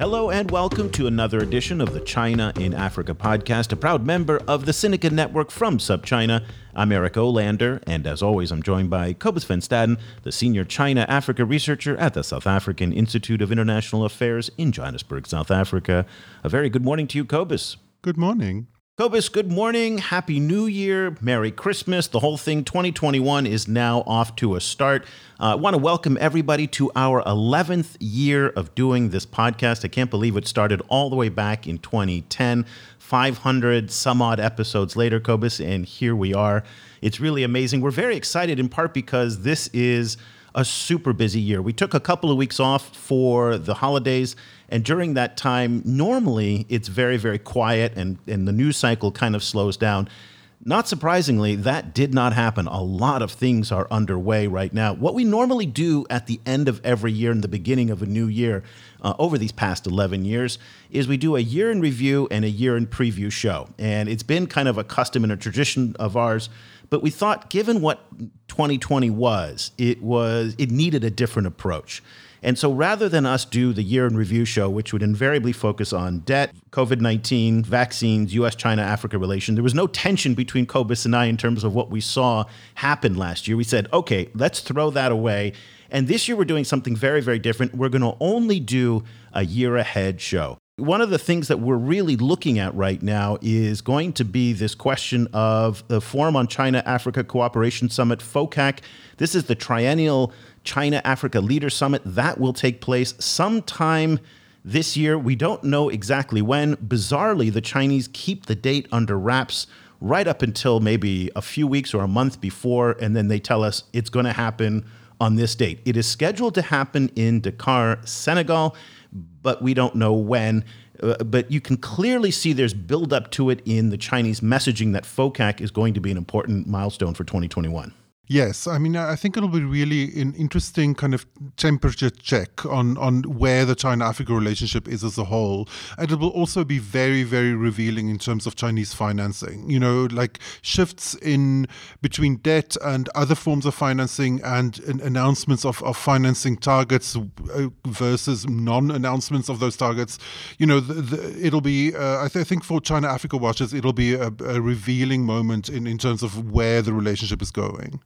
Hello and welcome to another edition of the China in Africa podcast, a proud member of the Sinica Network from SupChina. I'm Eric Olander, and as always, I'm joined by Cobus van Staden, the senior China Africa researcher at the South African Institute of International Affairs in Johannesburg, South Africa. A very good morning to you, Cobus. Good morning. Cobus, good morning. Happy New Year. Merry Christmas. The whole thing, 2021, is now off to a start. Uh, I want to welcome everybody to our 11th year of doing this podcast. I can't believe it started all the way back in 2010. 500 some odd episodes later, Cobus, and here we are. It's really amazing. We're very excited in part because this is a super busy year. We took a couple of weeks off for the holidays, and during that time, normally it's very, very quiet and, and the news cycle kind of slows down. Not surprisingly, that did not happen. A lot of things are underway right now. What we normally do at the end of every year and the beginning of a new year uh, over these past 11 years is we do a year in review and a year in preview show. And it's been kind of a custom and a tradition of ours but we thought, given what 2020 was, it was it needed a different approach. And so rather than us do the year in review show, which would invariably focus on debt, COVID 19, vaccines, US China Africa relation, there was no tension between Cobus and I in terms of what we saw happen last year. We said, okay, let's throw that away. And this year we're doing something very, very different. We're going to only do a year ahead show. One of the things that we're really looking at right now is going to be this question of the Forum on China Africa Cooperation Summit, FOCAC. This is the triennial China Africa Leader Summit that will take place sometime this year. We don't know exactly when. Bizarrely, the Chinese keep the date under wraps right up until maybe a few weeks or a month before, and then they tell us it's going to happen on this date. It is scheduled to happen in Dakar, Senegal but we don't know when. Uh, but you can clearly see there's build up to it in the Chinese messaging that FOCAC is going to be an important milestone for 2021. Yes, I mean, I think it'll be really an interesting kind of temperature check on, on where the China Africa relationship is as a whole. And it will also be very, very revealing in terms of Chinese financing. You know, like shifts in between debt and other forms of financing and, announcements of, of financing targets uh, versus non announcements of those targets. You know, the, the, it'll be, uh, I, th- I, think for China Africa watchers, it'll be a, a revealing moment in, in terms of where the relationship is going.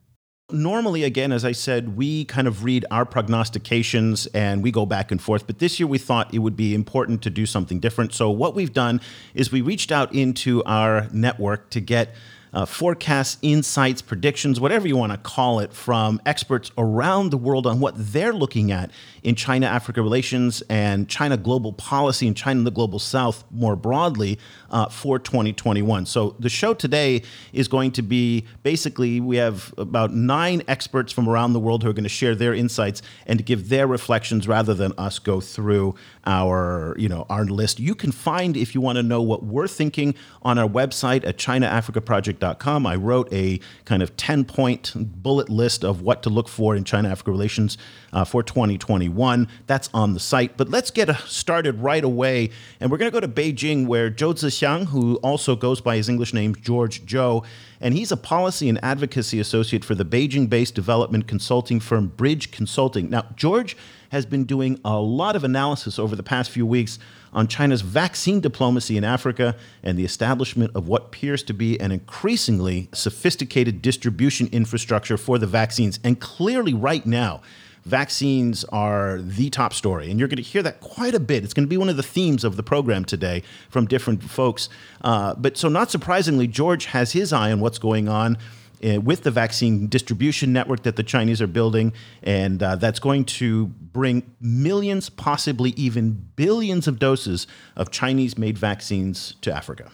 Normally, again, as I said, we kind of read our prognostications and we go back and forth. But this year we thought it would be important to do something different. So, what we've done is we reached out into our network to get uh, forecasts, insights, predictions, whatever you want to call it, from experts around the world on what they're looking at in China Africa relations and China global policy and China the global south more broadly uh, for 2021. So the show today is going to be basically we have about nine experts from around the world who are going to share their insights and give their reflections rather than us go through our you know our list. You can find if you want to know what we're thinking on our website at ChinaAfricaProject.com. I wrote a kind of 10 point bullet list of what to look for in China Africa relations uh, for 2021. That's on the site. But let's get started right away. And we're going to go to Beijing, where Zhou Zixiang, who also goes by his English name, George Zhou, and he's a policy and advocacy associate for the Beijing based development consulting firm Bridge Consulting. Now, George has been doing a lot of analysis over the past few weeks on China's vaccine diplomacy in Africa and the establishment of what appears to be an increasingly sophisticated distribution infrastructure for the vaccines. And clearly, right now, vaccines are the top story. And you're going to hear that quite a bit. It's going to be one of the themes of the program today from different folks. Uh, but so, not surprisingly, George has his eye on what's going on. Uh, with the vaccine distribution network that the Chinese are building, and uh, that's going to bring millions, possibly even billions of doses of Chinese made vaccines to Africa.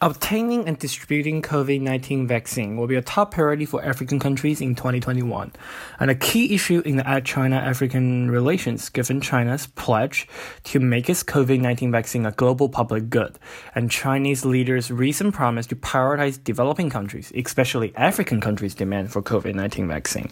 Obtaining and distributing COVID 19 vaccine will be a top priority for African countries in 2021, and a key issue in the China African relations given China's pledge to make its COVID 19 vaccine a global public good, and Chinese leaders' recent promise to prioritize developing countries, especially African countries' demand for COVID 19 vaccine.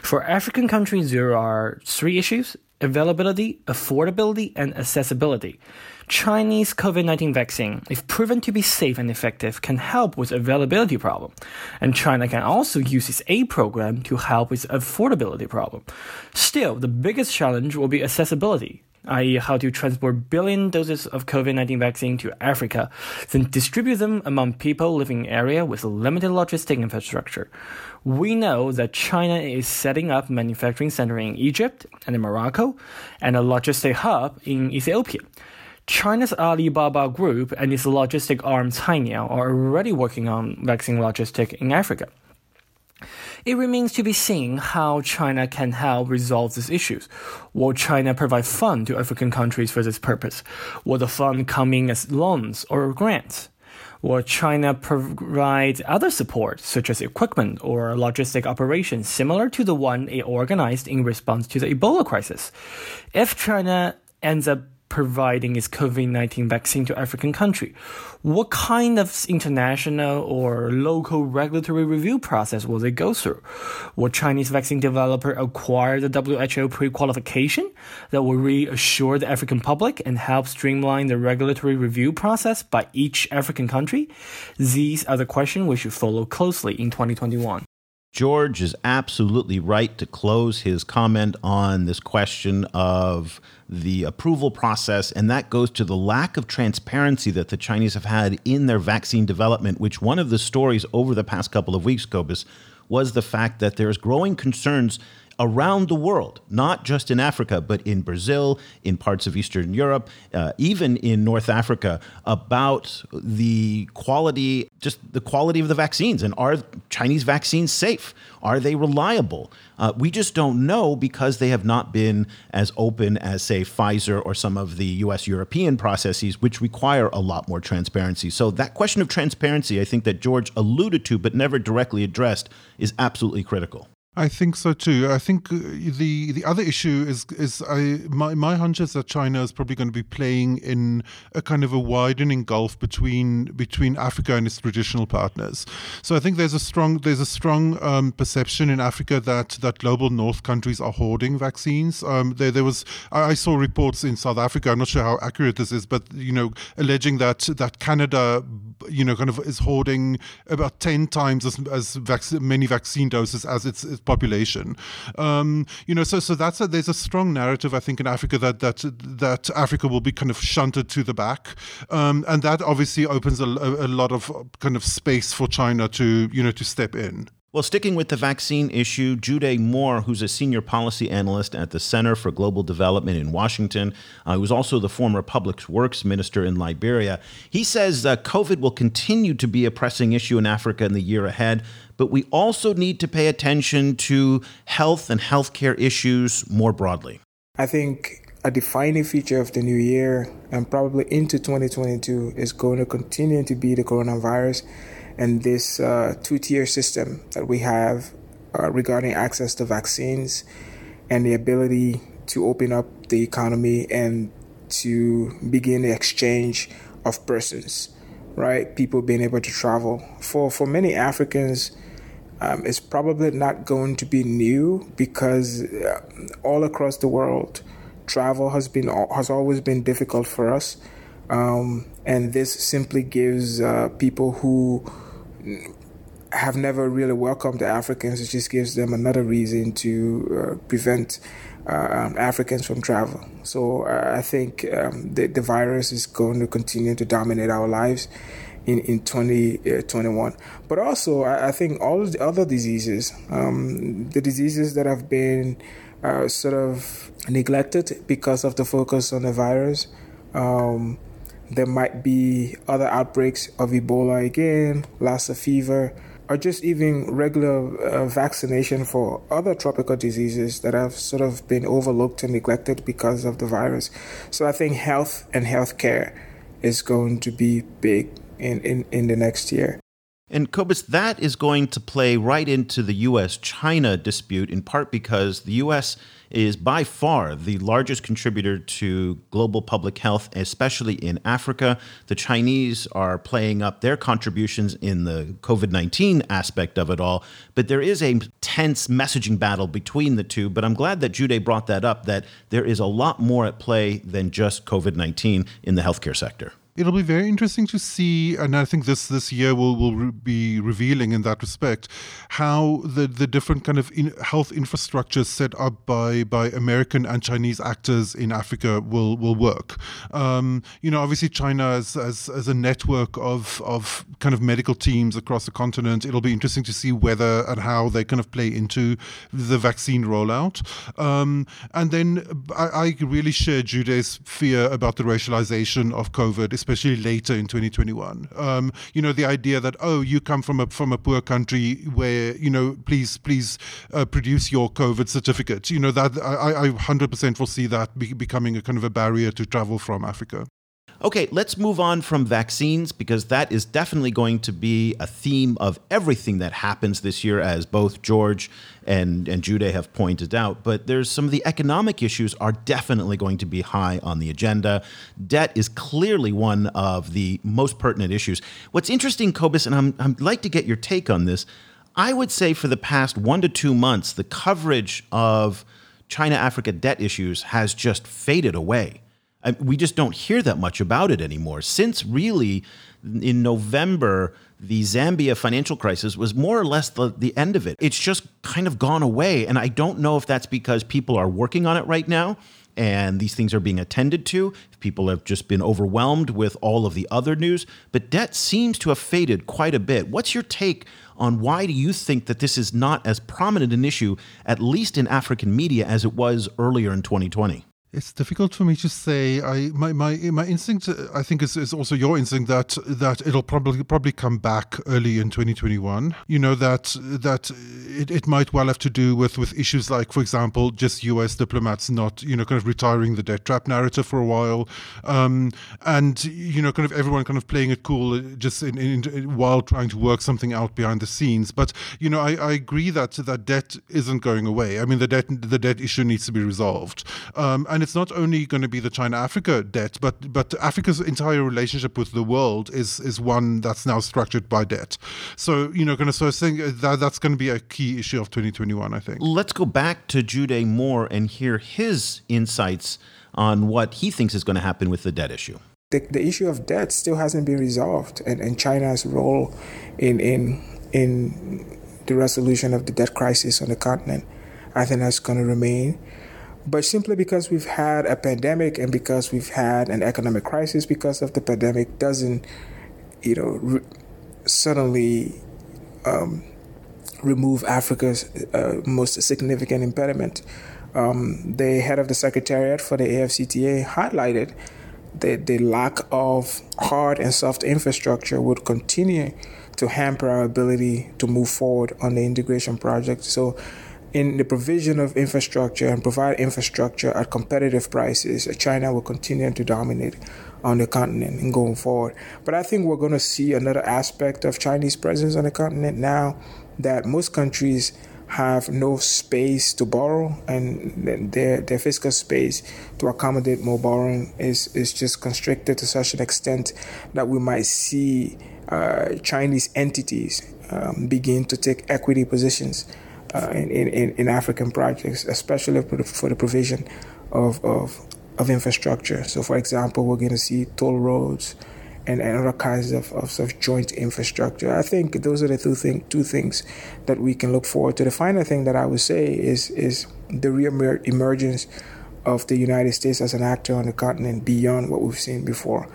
For African countries, there are three issues availability, affordability, and accessibility. Chinese COVID-19 vaccine, if proven to be safe and effective, can help with availability problem. And China can also use its aid program to help with affordability problem. Still, the biggest challenge will be accessibility i.e., how to transport billion doses of COVID 19 vaccine to Africa, then distribute them among people living in area with limited logistic infrastructure. We know that China is setting up manufacturing center in Egypt and in Morocco, and a logistic hub in Ethiopia. China's Alibaba Group and its logistic arm Cainiao are already working on vaccine logistics in Africa. It remains to be seen how China can help resolve these issues. Will China provide funds to African countries for this purpose? Will the fund come in as loans or grants? Will China provide other support, such as equipment or logistic operations, similar to the one it organized in response to the Ebola crisis? If China ends up providing its COVID 19 vaccine to African country. What kind of international or local regulatory review process will they go through? Will Chinese vaccine developer acquire the WHO pre qualification that will reassure the African public and help streamline the regulatory review process by each African country? These are the questions we should follow closely in 2021. George is absolutely right to close his comment on this question of the approval process, and that goes to the lack of transparency that the Chinese have had in their vaccine development, which one of the stories over the past couple of weeks, Cobus, was the fact that there's growing concerns around the world, not just in Africa, but in Brazil, in parts of Eastern Europe, uh, even in North Africa, about the quality, just the quality of the vaccines. And are Chinese vaccines safe? Are they reliable? Uh, we just don't know because they have not been as open as, say, Pfizer or some of the US European processes, which require a lot more transparency. So, that question of transparency, I think that George alluded to but never directly addressed, is absolutely critical. I think so too. I think uh, the the other issue is is I my my hunch is that China is probably going to be playing in a kind of a widening gulf between between Africa and its traditional partners. So I think there's a strong there's a strong um, perception in Africa that that global North countries are hoarding vaccines. Um, there there was I saw reports in South Africa. I'm not sure how accurate this is, but you know alleging that that Canada you know kind of is hoarding about ten times as as vac- many vaccine doses as its, its population. Um, you know, so so that's a, there's a strong narrative I think in Africa that that that Africa will be kind of shunted to the back, um, and that obviously opens a, a, lot of kind of space for China to you know to step in. Well, sticking with the vaccine issue, Gyude Moore, who's a senior policy analyst at the Center for Global Development in Washington, uh, who's also the former Public Works Minister in Liberia, he says uh, COVID will continue to be a pressing issue in Africa in the year ahead, but we also need to pay attention to health and healthcare issues more broadly. I think a defining feature of the new year and probably into 2022 is going to continue to be the coronavirus and this uh, two tier system that we have uh, regarding access to vaccines and the ability to open up the economy and to begin the exchange of persons, right? People being able to travel. For, for many Africans, um, it's probably not going to be new because uh, all across the world, travel has been has always been difficult for us, um, and this simply gives uh, people who have never really welcomed the Africans. It just gives them another reason to uh, prevent uh, um, Africans from travel. So uh, I think um, the, the virus is going to continue to dominate our lives in, in 2021. Uh, but also, I, I, think all the other diseases, um, the diseases that have been uh, sort of neglected because of the focus on the virus, um, there might be other outbreaks of Ebola again, Lassa fever, or just even regular uh, vaccination for other tropical diseases that have sort of been overlooked and neglected because of the virus. So I think health and healthcare is going to be big in, in, in the next year. And Cobus, that is going to play right into the U.S. China dispute, in part because the U.S. is by far the largest contributor to global public health, especially in Africa. The Chinese are playing up their contributions in the COVID 19 aspect of it all. But there is a tense messaging battle between the two. But I'm glad that Gyude brought that up, that there is a lot more at play than just COVID 19 in the healthcare sector it'll be very interesting to see, and I think this this year will will re- be revealing in that respect how the the different kind of in health infrastructures set up by by American and Chinese actors in Africa will will work. Um, you know, obviously China as, as as a network of of kind of medical teams across the continent. It'll be interesting to see whether and how they kind of play into the vaccine rollout. Um, and then I, I really share Gyude's fear about the racialization of COVID especially later in 2021. Um, you know, the idea that oh, you come from a from a poor country where you know, please please uh, produce your COVID certificate. You know that I, I 100% foresee that be- becoming a kind of a barrier to travel from Africa. Okay, let's move on from vaccines because that is definitely going to be a theme of everything that happens this year, as both George and, and Gyude have pointed out. But there's some of the economic issues are definitely going to be high on the agenda. Debt is clearly one of the most pertinent issues. What's interesting, Cobus, and I'm, I'd like to get your take on this. I would say for the past one to two months, the coverage of China Africa debt issues has just faded away we just don't hear that much about it anymore. Since really in November, the Zambia financial crisis was more or less the, the end of it. It's just kind of gone away. And I don't know if that's because people are working on it right now and these things are being attended to. People have just been overwhelmed with all of the other news, but debt seems to have faded quite a bit. What's your take on why do you think that this is not as prominent an issue, at least in African media, as it was earlier in 2020? It's difficult for me to say. I my my my instinct, I think, is, is also your instinct that that it'll probably probably come back early in 2021. You know that that it, it might well have to do with with issues like, for example, just U.S. diplomats not you know kind of retiring the debt trap narrative for a while, um, and you know kind of everyone kind of playing it cool just in, in, in, while trying to work something out behind the scenes. But you know, I, I agree that that debt isn't going away. I mean, the debt the debt issue needs to be resolved, um, and it's not only going to be the China Africa debt, but but Africa's entire relationship with the world is is one that's now structured by debt. So you know, kind of so I think that that's going to be a key issue of 2021. I think. Let's go back to Gyude Moore and hear his insights on what he thinks is going to happen with the debt issue. The, the issue of debt still hasn't been resolved, and, and China's role in in in the resolution of the debt crisis on the continent, I think that's going to remain. But simply because we've had a pandemic and because we've had an economic crisis because of the pandemic doesn't, you know, re- suddenly um, remove Africa's uh, most significant impediment. Um, the head of the Secretariat for the AfCFTA highlighted that the lack of hard and soft infrastructure would continue to hamper our ability to move forward on the integration project. So in the provision of infrastructure and provide infrastructure at competitive prices, China will continue to dominate on the continent and going forward. But I think we're going to see another aspect of Chinese presence on the continent now that most countries have no space to borrow and their their fiscal space to accommodate more borrowing is is just constricted to such an extent that we might see uh, Chinese entities um, begin to take equity positions uh, in, in, in African projects, especially for the, provision of, of, of infrastructure. So, for example, we're going to see toll roads and, and other kinds of, of, of joint infrastructure. I think those are the two, thing, two things that we can look forward to. The final thing that I would say is, is the re-emergence of the United States as an actor on the continent beyond what we've seen before.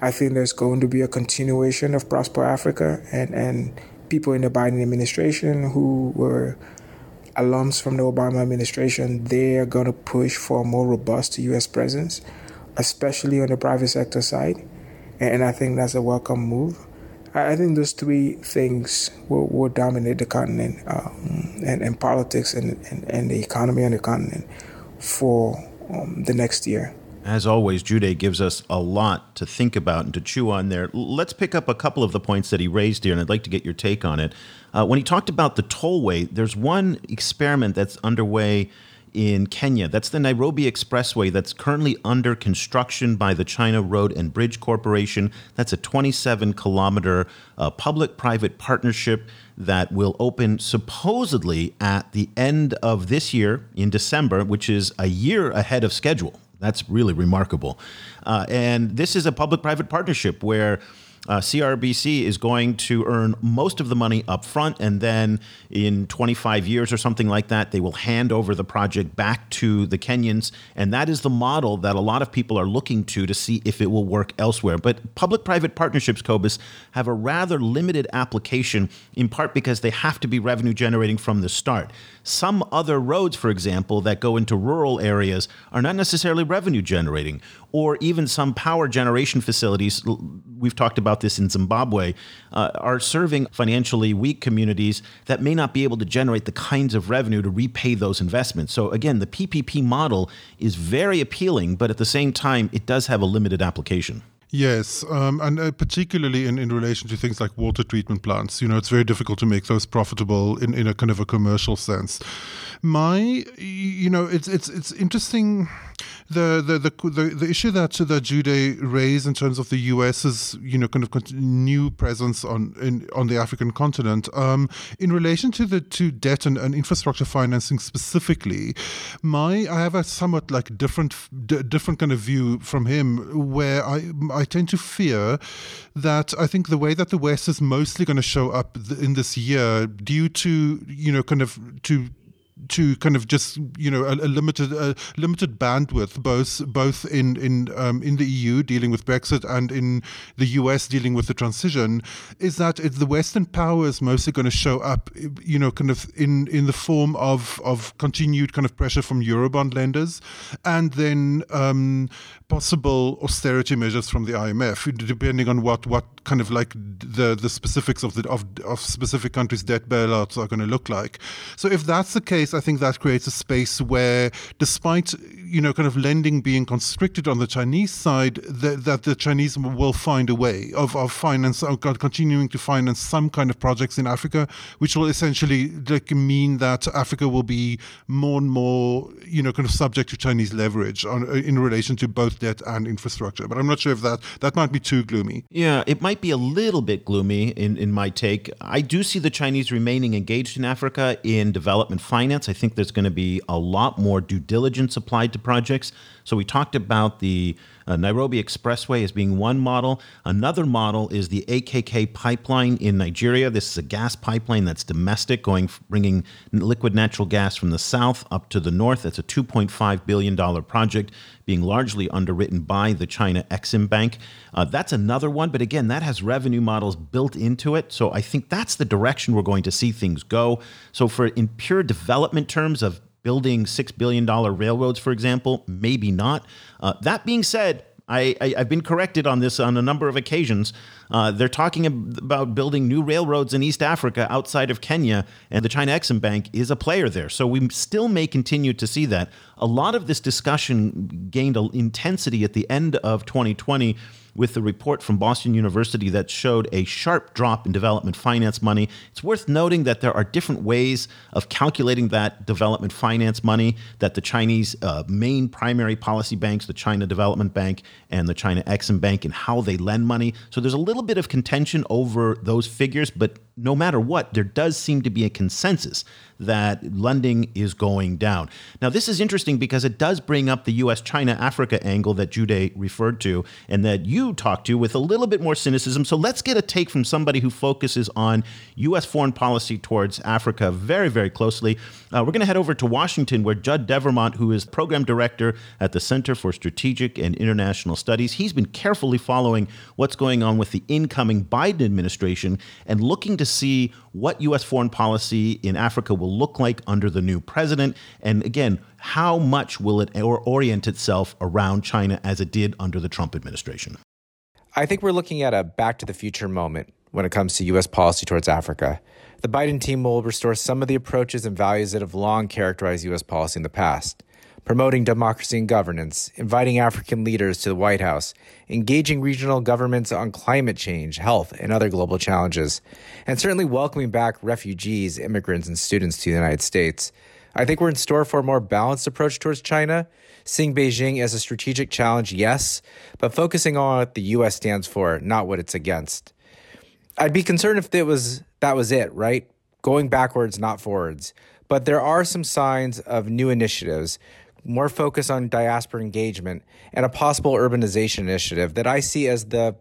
I think there's going to be a continuation of Prosper Africa and, and people in the Biden administration who were alums from the Obama administration, they are going to push for a more robust U.S. presence, especially on the private sector side. And I think that's a welcome move. I think those three things will, will dominate the continent um, and, and politics and, and, and, the economy on the continent for um, the next year. As always, Gyude gives us a lot to think about and to chew on there. Let's pick up a couple of the points that he raised here, and I'd like to get your take on it. Uh, when he talked about the tollway, there's one experiment that's underway in Kenya. That's the Nairobi Expressway that's currently under construction by the China Road and Bridge Corporation. That's a 27 kilometer uh, public private partnership that will open supposedly at the end of this year in December, which is a year ahead of schedule. That's really remarkable. Uh, and this is a public private partnership where uh, CRBC is going to earn most of the money up front, and then in 25 years or something like that, they will hand over the project back to the Kenyans. And that is the model that a lot of people are looking to to see if it will work elsewhere. But public private partnerships, Cobus, have a rather limited application, in part because they have to be revenue generating from the start. Some other roads, for example, that go into rural areas are not necessarily revenue generating, or even some power generation facilities. We've talked about this in Zimbabwe, uh, are serving financially weak communities that may not be able to generate the kinds of revenue to repay those investments. So, again, the PPP model is very appealing, but at the same time, it does have a limited application. Yes, um, and uh, particularly in, in relation to things like water treatment plants, you know, it's very difficult to make those profitable in, in a kind of a commercial sense. My, you know, it's it's it's interesting the the the the, the issue that that Gyude raised in terms of the U.S.'s you know kind of new presence on in, on the African continent um, in relation to the to debt and, and infrastructure financing specifically. My I have a somewhat like different d- different kind of view from him where I I tend to fear that I think the way that the West is mostly going to show up in this year due to you know kind of to to kind of just you know a, a limited a limited bandwidth both both in in um, in the EU dealing with Brexit and in the US dealing with the transition is that the Western powers mostly going to show up you know kind of in in the form of of continued kind of pressure from eurobond lenders. And then um, possible austerity measures from the IMF depending on what what kind of like the the specifics of the of, of specific countries debt bailouts are going to look like. So if that's the case I think that creates a space where, despite you know, kind of lending being constricted on the Chinese side, that, that the Chinese will find a way of, of finance, of continuing to finance some kind of projects in Africa, which will essentially like, mean that Africa will be more and more, you know, kind of subject to Chinese leverage on, uh, in relation to both debt and infrastructure. But I'm not sure if that that might be too gloomy. Yeah, it might be a little bit gloomy in, in my take. I do see the Chinese remaining engaged in Africa in development finance. I think there's going to be a lot more due diligence applied to projects. So we talked about the uh, Nairobi Expressway as being one model. Another model is the AKK pipeline in Nigeria. This is a gas pipeline that's domestic, going bringing liquid natural gas from the south up to the north. That's a 2.5 billion dollar project, being largely underwritten by the China Exim Bank. Uh, that's another one, but again, that has revenue models built into it. So I think that's the direction we're going to see things go. So for in pure development terms of building $6 billion railroads, for example? Maybe not. Uh, that being said, I, I, have been corrected on this on a number of occasions. Uh, they're talking about building new railroads in East Africa outside of Kenya, and the China Exim Bank is a player there. So we still may continue to see that. A lot of this discussion gained intensity at the end of 2020 with the report from Boston University that showed a sharp drop in development finance money. It's worth noting that there are different ways of calculating that development finance money that the Chinese uh, main primary policy banks, the China Development Bank and the China Exim Bank, and how they lend money. So there's a little bit of contention over those figures, but no matter what, there does seem to be a consensus that lending is going down. Now, this is interesting because it does bring up the US China Africa angle that Gyude referred to and that you talked to with a little bit more cynicism. So let's get a take from somebody who focuses on US foreign policy towards Africa very, very closely. Uh, we're going to head over to Washington, where Judd Devermont, who is program director at the Center for Strategic and International Studies, he's been carefully following what's going on with the incoming Biden administration and looking to see what U.S. foreign policy in Africa will look like under the new president. And again, how much will it orient itself around China as it did under the Trump administration? I think we're looking at a back to the future moment when it comes to U.S. policy towards Africa. The Biden team will restore some of the approaches and values that have long characterized U.S. policy in the past. Promoting democracy and governance, inviting African leaders to the White House, engaging regional governments on climate change, health, and other global challenges, and certainly welcoming back refugees, immigrants, and students to the United States. I think we're in store for a more balanced approach towards China, seeing Beijing as a strategic challenge, yes, but focusing on what the U.S. stands for, not what it's against. I'd be concerned if it was that was it, right? Going backwards, not forwards. But there are some signs of new initiatives, more focus on diaspora engagement, and a possible urbanization initiative that I see as the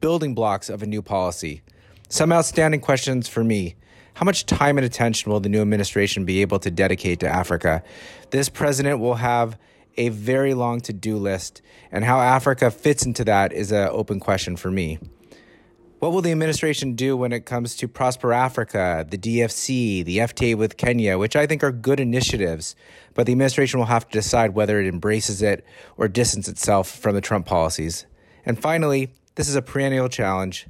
building blocks of a new policy. Some outstanding questions for me. How much time and attention will the new administration be able to dedicate to Africa? This president will have a very long to do list, and how Africa fits into that is an open question for me. What will the administration do when it comes to Prosper Africa, the DFC, the FTA with Kenya, which I think are good initiatives, but the administration will have to decide whether it embraces it or distances itself from the Trump policies. And finally, this is a perennial challenge.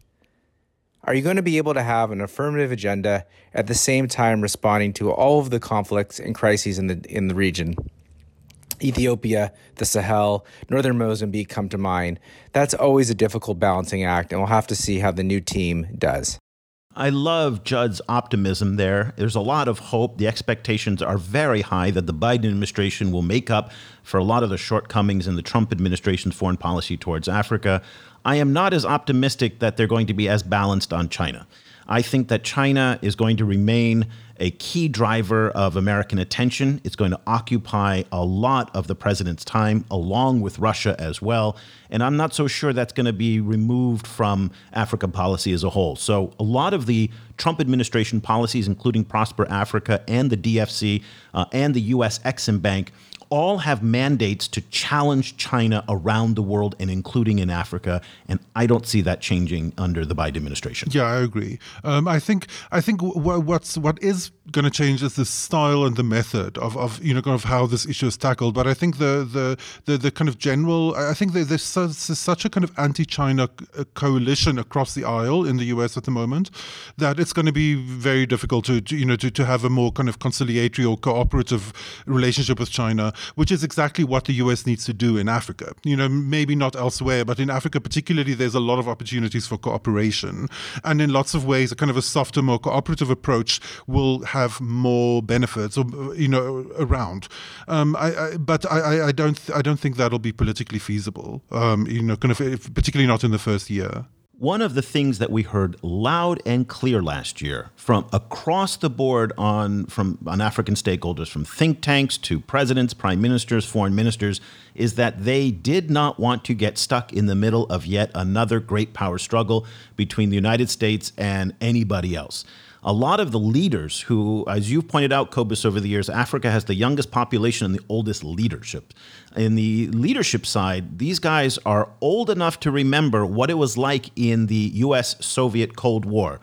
Are you going to be able to have an affirmative agenda at the same time responding to all of the conflicts and crises in the in the region? Ethiopia, the Sahel, northern Mozambique come to mind. That's always a difficult balancing act, and we'll have to see how the new team does. I love Judd's optimism there. There's a lot of hope. The expectations are very high that the Biden administration will make up for a lot of the shortcomings in the Trump administration's foreign policy towards Africa. I am not as optimistic that they're going to be as balanced on China. I think that China is going to remain a key driver of American attention. It's going to occupy a lot of the president's time, along with Russia as well. And I'm not so sure that's going to be removed from Africa policy as a whole. So, a lot of the Trump administration policies, including Prosper Africa and the DFC uh, and the U.S. Exim Bank, all have mandates to challenge China around the world and including in Africa. And I don't see that changing under the Biden administration. Yeah, I agree. Um, I think I think what's what is going to change is the style and the method of, of you know kind of how this issue is tackled. But I think the the the, the kind of general I think there's such a kind of anti-China uh, coalition across the aisle in the U.S. at the moment that it's going to be very difficult to, to you know to, to have a more kind of conciliatory or cooperative relationship with China which is exactly what the US needs to do in Africa. You know, maybe not elsewhere, but in Africa particularly, there's a lot of opportunities for cooperation. And in lots of ways, a kind of a softer, more cooperative approach will have more benefits, or, you know, around. Um, I, I, but I, I don't, I don't think that'll be politically feasible. Um, you know, kind of, particularly not in the first year. One of the things that we heard loud and clear last year from across the board on from on African stakeholders, from think tanks to presidents, prime ministers, foreign ministers, is that they did not want to get stuck in the middle of yet another great power struggle between the United States and anybody else a lot of the leaders who, as you've pointed out, Cobus, over the years, Africa has the youngest population and the oldest leadership. In the leadership side, these guys are old enough to remember what it was like in the US Soviet Cold War.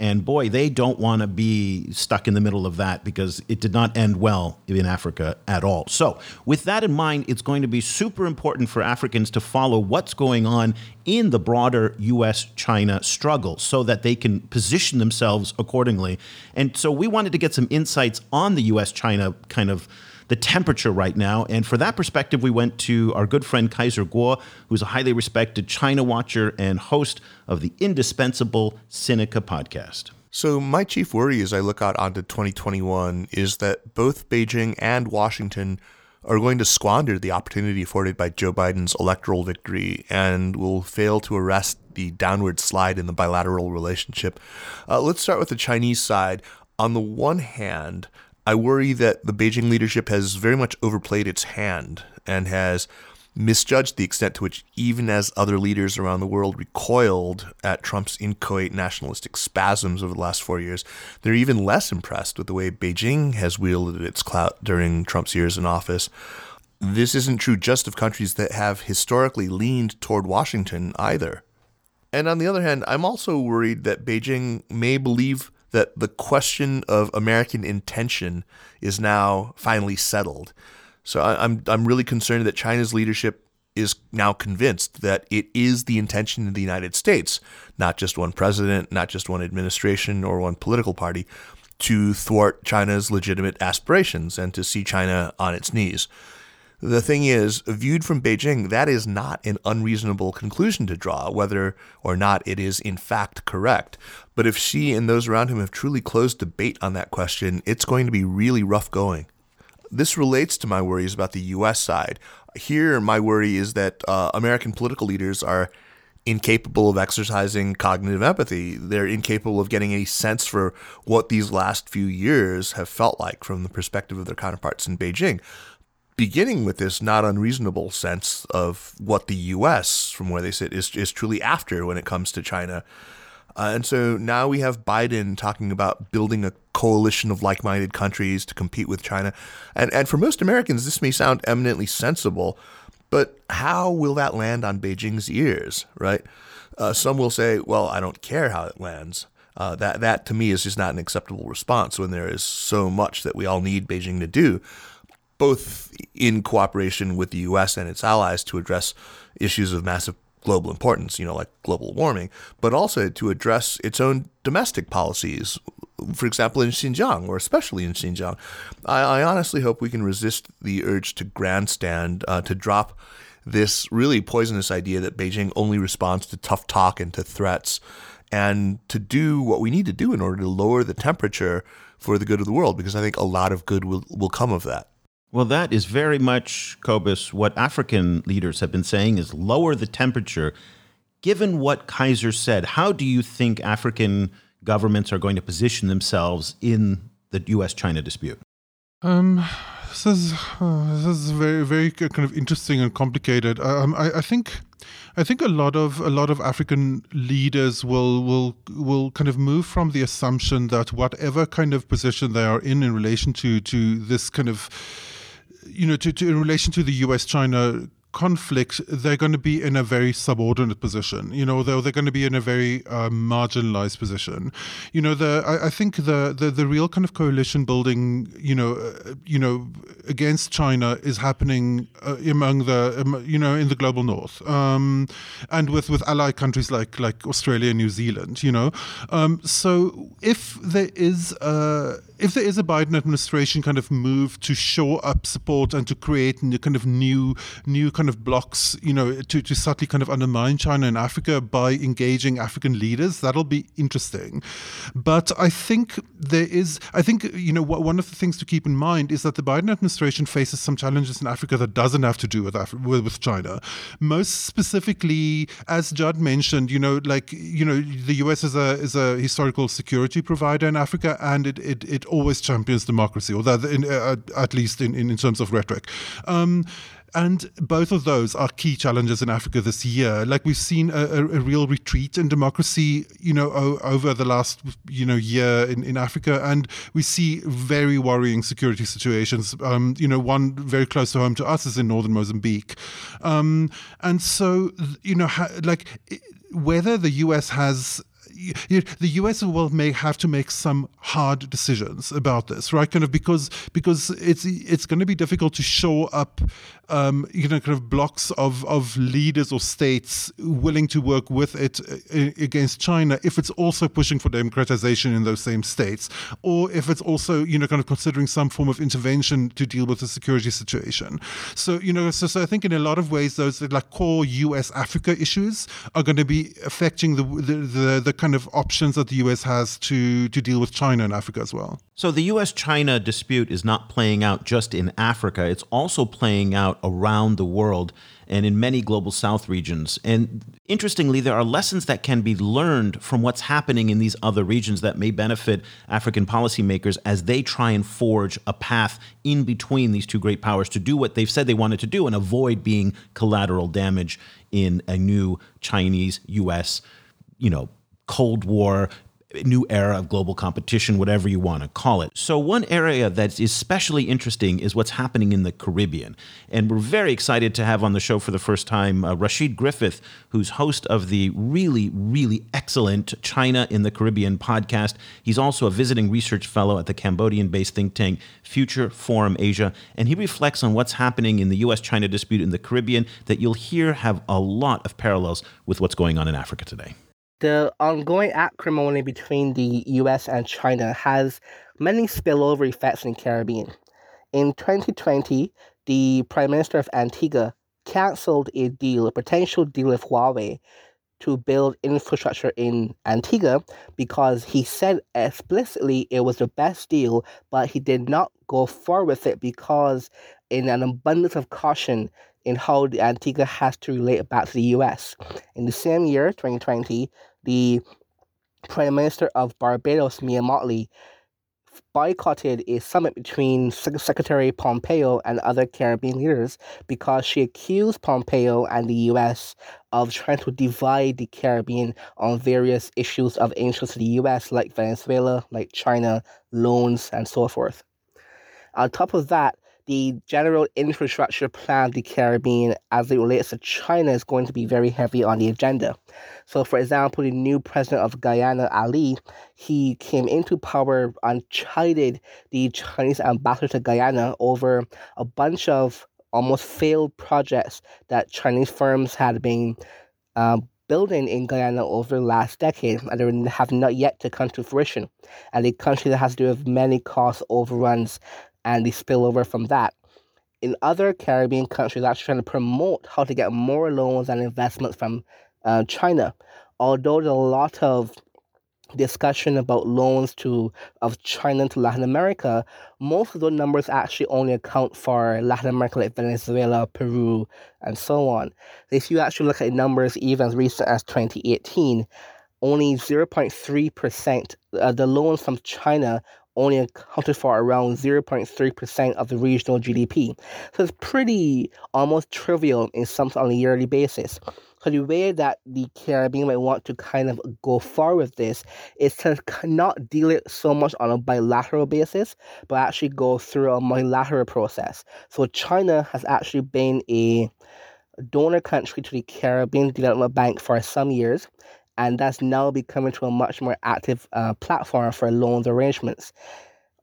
And boy, they don't want to be stuck in the middle of that because it did not end well in Africa at all. So, with that in mind, it's going to be super important for Africans to follow what's going on in the broader US China struggle so that they can position themselves accordingly. And so, we wanted to get some insights on the US China kind of the temperature right now. And for that perspective, we went to our good friend Kaiser Kuo, who's a highly respected China watcher and host of the indispensable Sinica podcast. So, my chief worry as I look out onto 2021 is that both Beijing and Washington are going to squander the opportunity afforded by Joe Biden's electoral victory and will fail to arrest the downward slide in the bilateral relationship. Uh, let's start with the Chinese side. On the one hand, I worry that the Beijing leadership has very much overplayed its hand and has misjudged the extent to which, even as other leaders around the world recoiled at Trump's inchoate nationalistic spasms over the last four years, they're even less impressed with the way Beijing has wielded its clout during Trump's years in office. This isn't true just of countries that have historically leaned toward Washington either. And on the other hand, I'm also worried that Beijing may believe that the question of American intention is now finally settled. So I'm I'm really concerned that China's leadership is now convinced that it is the intention of the United States, not just one president, not just one administration or one political party, to thwart China's legitimate aspirations and to see China on its knees. The thing is, viewed from Beijing, that is not an unreasonable conclusion to draw, whether or not it is in fact correct. But if Xi and those around him have truly closed debate on that question, it's going to be really rough going. This relates to my worries about the US side. Here, my worry is that uh, American political leaders are incapable of exercising cognitive empathy. They're incapable of getting a sense for what these last few years have felt like from the perspective of their counterparts in Beijing. Beginning with this not unreasonable sense of what the US, from where they sit, is, is truly after when it comes to China. Uh, and so now we have Biden talking about building a coalition of like minded countries to compete with China. And, and for most Americans, this may sound eminently sensible, but how will that land on Beijing's ears, right? Uh, some will say, well, I don't care how it lands. Uh, that, that to me is just not an acceptable response when there is so much that we all need Beijing to do, both in cooperation with the US and its allies to address issues of massive global importance, you know, like global warming, but also to address its own domestic policies, for example, in Xinjiang, or especially in Xinjiang. I, I honestly hope we can resist the urge to grandstand, uh, to drop this really poisonous idea that Beijing only responds to tough talk and to threats, and to do what we need to do in order to lower the temperature for the good of the world, because I think a lot of good will, will come of that. Well, that is very much, Cobus, what African leaders have been saying is lower the temperature. Given what Kaiser said, how do you think African governments are going to position themselves in the U.S. China dispute? Um, this is uh, this is very very kind of interesting and complicated. Um, I, I think I think a lot of a lot of African leaders will will will kind of move from the assumption that whatever kind of position they are in in relation to to this kind of you know to, to in relation to the U.S. China conflict, they're going to be in a very subordinate position. You know, though they're going to be in a very uh, marginalized position. You know, the I, I, think the, the the real kind of coalition building, you know, uh, you know, against China is happening uh, among the um, you know in the global north, um, and with with allied countries like like Australia New Zealand. You know, um, so if there is a if there is a Biden administration kind of move to shore up support and to create new kind of new new kind of blocks, you know, to, to subtly kind of undermine China and Africa by engaging African leaders, that'll be interesting. But I think there is, I think, you know, one of the things to keep in mind is that the Biden administration faces some challenges in Africa that doesn't have to do with Af- with China. Most specifically, as Judd mentioned, you know, like you know, the U.S. is a is a historical security provider in Africa, and it it, it always champions democracy, or that in, uh, at least in, in, in terms of rhetoric. Um, and both of those are key challenges in Africa this year. Like we've seen a, a, a real retreat in democracy, you know, o- over the last you know year in, in Africa, and we see very worrying security situations. Um, you know, one very close to home to us is in northern Mozambique, um, and so you know, ha- like whether the U.S. has the US will may have to make some hard decisions about this, right? Kind of because because it's it's going to be difficult to show up, um, you know, kind of blocks of of leaders or states willing to work with it uh, against China if it's also pushing for democratization in those same states, or if it's also you know kind of considering some form of intervention to deal with the security situation. So you know, so, so I think in a lot of ways those like core U.S. Africa issues are going to be affecting the the, the, the kind of options that the US has to, to deal with China and Africa as well. So the US China dispute is not playing out just in Africa, it's also playing out around the world and in many global south regions. And interestingly, there are lessons that can be learned from what's happening in these other regions that may benefit African policymakers as they try and forge a path in between these two great powers to do what they've said they wanted to do and avoid being collateral damage in a new Chinese US, you know, Cold War new era of global competition, whatever you want to call it. So, one area that's especially interesting is what's happening in the Caribbean. And we're very excited to have on the show for the first time uh, Rasheed Griffith, who's host of the really, really excellent China in the Caribbean podcast. He's also a visiting research fellow at the Cambodian based think tank Future Forum Asia. And he reflects on what's happening in the US China dispute in the Caribbean that you'll hear have a lot of parallels with what's going on in Africa today. The ongoing acrimony between the US and China has many spillover effects in the Caribbean. In 2020, the Prime Minister of Antigua canceled a deal, a potential deal with Huawei to build infrastructure in Antigua because he said explicitly it was the best deal, but he did not go forward with it because, in an abundance of caution in how the Antigua has to relate back to the US. In the same year, 2020, the Prime Minister of Barbados, Mia Mottley, boycotted a summit between Secretary Pompeo and other Caribbean leaders because she accused Pompeo and the US of trying to divide the Caribbean on various issues of interest to the US, like Venezuela, like China, loans, and so forth. On top of that, the general infrastructure plan of the Caribbean as it relates to China is going to be very heavy on the agenda. So, for example, the new president of Guyana, Ali, he came into power and chided the Chinese ambassador to Guyana over a bunch of almost failed projects that Chinese firms had been uh, building in Guyana over the last decade and they have not yet to come to fruition. And a country that has to do with many cost overruns and the spillover from that. In other Caribbean countries, actually trying to promote how to get more loans and investments from uh, China. Although there's a lot of discussion about loans to of China to Latin America, most of those numbers actually only account for Latin America like Venezuela, Peru, and so on. If you actually look at numbers even as recent as 2018, only 0.3% of the loans from China only accounted for around 0.3% of the regional GDP. So it's pretty almost trivial in some on a yearly basis. So the way that the Caribbean might want to kind of go forward with this is to not deal it so much on a bilateral basis, but actually go through a multilateral process. So China has actually been a donor country to the Caribbean Development Bank for some years and that's now becoming to a much more active uh, platform for loans arrangements.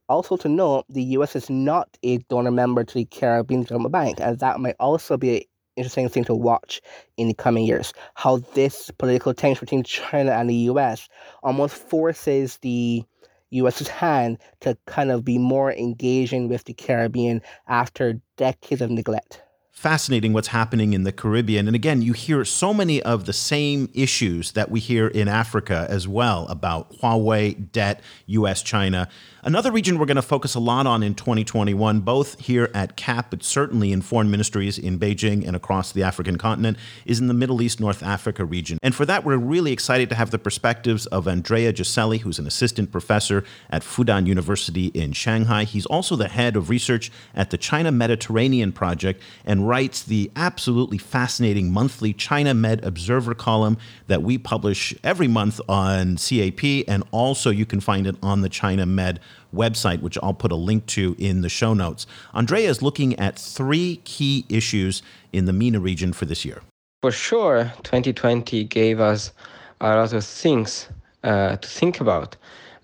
Also, to note, the US is not a donor member to the Caribbean Development Bank, and that might also be an interesting thing to watch in the coming years. How this political tension between China and the US almost forces the US's hand to kind of be more engaging with the Caribbean after decades of neglect fascinating what's happening in the Caribbean. And again, you hear so many of the same issues that we hear in Africa as well about Huawei, debt, US China. Another region we're going to focus a lot on in 2021, both here at CAP, but certainly in foreign ministries in Beijing and across the African continent, is in the Middle East, North Africa region. And for that, we're really excited to have the perspectives of Andrea Ghiselli, who's an assistant professor at Fudan University in Shanghai. He's also the head of research at the China Mediterranean Project and writes the absolutely fascinating monthly China Med Observer column that we publish every month on CAP, and also you can find it on the China Med website, which I'll put a link to in the show notes. Andrea is looking at three key issues in the MENA region for this year. For sure, 2020 gave us a lot of things uh, to think about.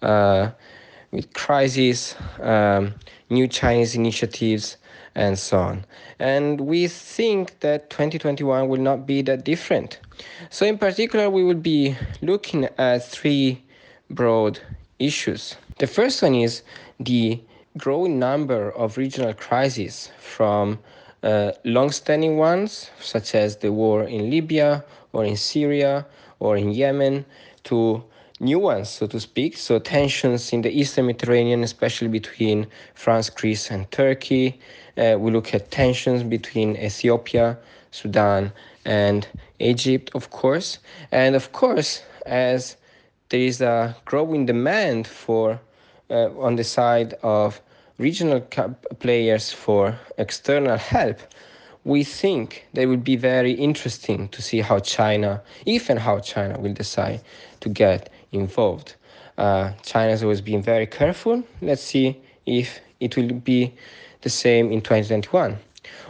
Uh, with crises, um, new Chinese initiatives, and so on. And we think that 2021 will not be that different. So, in particular, we will be looking at three broad issues. The first one is the growing number of regional crises from uh, long-standing ones, such as the war in Libya or in Syria or in Yemen, to new ones, so to speak. So tensions in the Eastern Mediterranean, especially between France, Greece, and Turkey. Uh, we look at tensions between Ethiopia, Sudan, and Egypt, of course. And of course, as there is a growing demand for uh, on the side of regional players for external help, we think it would be very interesting to see how China, if and how China will decide to get involved. Uh, China has always been very careful. Let's see if it will be the same in 2021.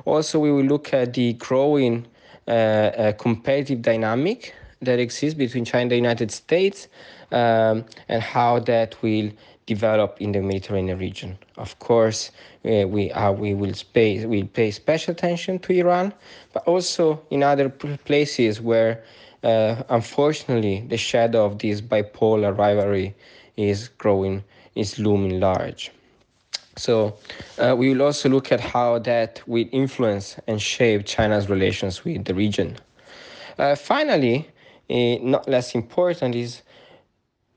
Also, we will look at the growing uh, uh, competitive dynamic that exists between China and the United States um, and how that will develop in the Mediterranean region. Of course, uh, we, uh, we will pay, will pay special attention to Iran, but also in other places where, uh, unfortunately, the shadow of this bipolar rivalry is growing, is looming large. So uh, we will also look at how that will influence and shape China's relations with the region. Uh, finally, uh, not less important is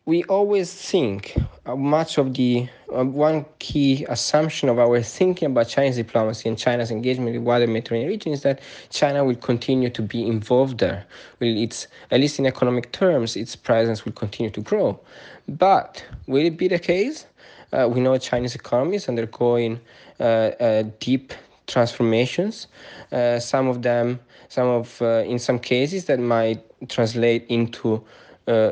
we always think much of the one key assumption of our thinking about Chinese diplomacy and China's engagement with the wider Mediterranean region is that China will continue to be involved there. Will its at least in economic terms, its presence will continue to grow. But will it be the case? Uh, we know Chinese economy is undergoing uh, uh, deep transformations. Uh, some of them, some of in some cases that might translate into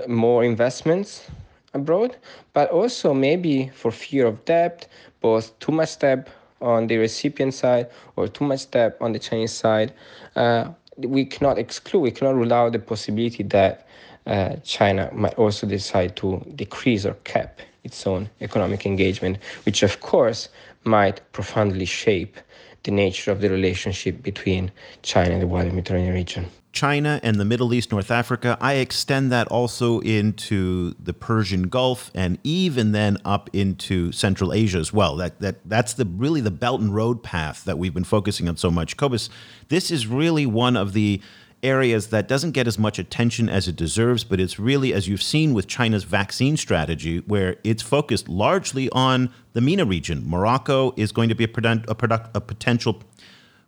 more investments abroad, but also maybe for fear of debt, both too much debt on the recipient side or too much debt on the Chinese side. Uh, we cannot exclude, we cannot rule out the possibility that uh, China might also decide to decrease or cap its own economic engagement, which of course might profoundly shape the nature of the relationship between China and the wider Mediterranean region. China and the Middle East, North Africa. I extend that also into the Persian Gulf and even then up into Central Asia as well. That that that's the really the Belt and Road path that we've been focusing on so much. Cobus, this is really one of the areas that doesn't get as much attention as it deserves, but it's really, as you've seen with China's vaccine strategy, where it's focused largely on the MENA region. Morocco is going to be a, a, a potential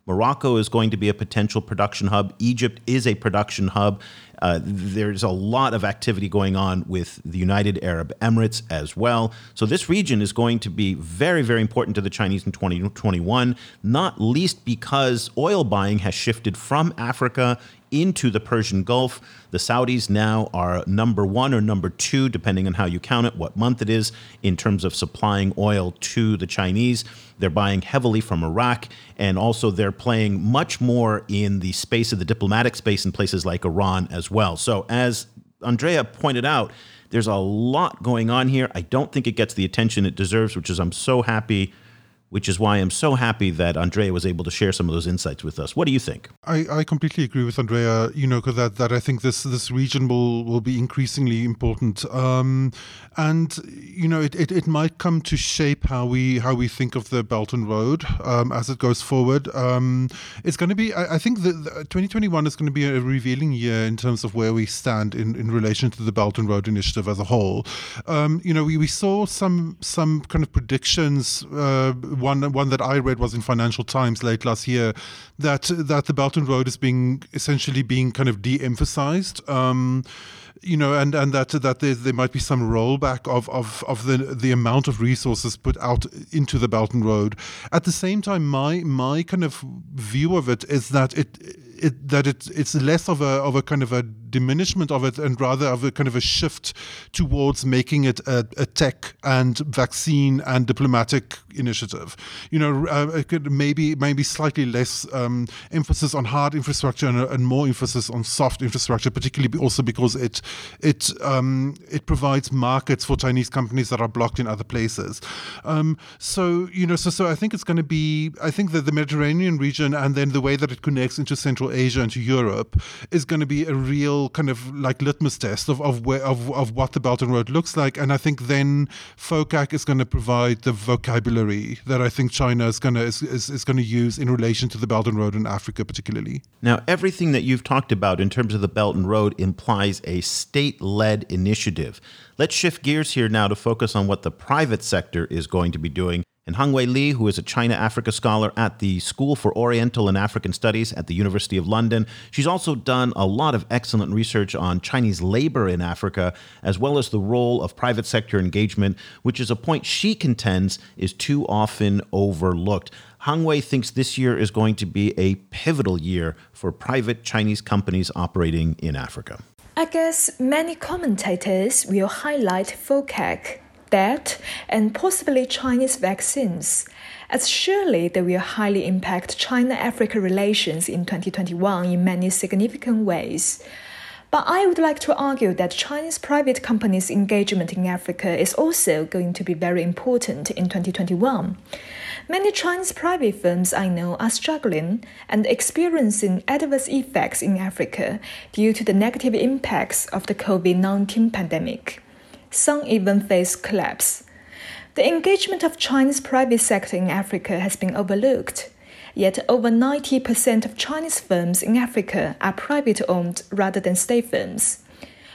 Morocco is going to be a potential production hub. Egypt is a production hub. Uh, there's a lot of activity going on with the United Arab Emirates as well. So, this region is going to be very, very important to the Chinese in 2021, not least because oil buying has shifted from Africa into the Persian Gulf. The Saudis now are number one or number two, depending on how you count it, what month it is, in terms of supplying oil to the Chinese. They're buying heavily from Iraq, and also they're playing much more in the space of the diplomatic space in places like Iran as well. So, as Andrea pointed out, there's a lot going on here. I don't think it gets the attention it deserves, which is I'm so happy which is why I'm so happy that Andrea was able to share some of those insights with us. What do you think? I, I completely agree with Andrea. You know, because that, that I think this this region will will be increasingly important, um, and you know, it, it, it might come to shape how we how we think of the Belt and Road um, as it goes forward. Um, it's going to be, I, I think, that 2021 is going to be a revealing year in terms of where we stand in, in relation to the Belt and Road Initiative as a whole. Um, you know, we, we saw some some kind of predictions. Uh, one one that I read was in Financial Times late last year that that the Belt and Road is being essentially being kind of de-emphasized. Um, you know, and, and that that there, there might be some rollback of, of, of the the amount of resources put out into the Belt and Road. At the same time, my my kind of view of it is that it, it that it it's less of a of a kind of a diminishment of it and rather of a kind of a shift towards making it a, a tech and vaccine and diplomatic initiative. You know, uh, maybe maybe slightly less um, emphasis on hard infrastructure and, and, more emphasis on soft infrastructure, particularly also because it it um, it provides markets for Chinese companies that are blocked in other places. Um, so you know, so so I think it's going to be. I think that the Mediterranean region and then the way that it connects into Central Asia and to Europe is going to be a real kind of like litmus test of of where of, of what the Belt and Road looks like. And I think then FOCAC is going to provide the vocabulary that I think China is going to is, is, is going to use in relation to the Belt and Road in Africa, particularly. Now, everything that you've talked about in terms of the Belt and Road implies a state-led initiative. Let's shift gears here now to focus on what the private sector is going to be doing. And Hangwei Li, who is a China Africa scholar at the School for Oriental and African Studies at the University of London. She's also done a lot of excellent research on Chinese labor in Africa, as well as the role of private sector engagement, which is a point she contends is too often overlooked. Hangwei thinks this year is going to be a pivotal year for private Chinese companies operating in Africa. I guess many commentators will highlight FOCAC debt, and possibly Chinese vaccines, as surely they will highly impact China Africa relations in 2021 in many significant ways. But I would like to argue that Chinese private companies' engagement in Africa is also going to be very important in 2021. Many Chinese private firms I know are struggling and experiencing adverse effects in Africa due to the negative impacts of the COVID 19 pandemic some even face collapse. The engagement of Chinese private sector in Africa has been overlooked. Yet over 90% of Chinese firms in Africa are private owned rather than state firms.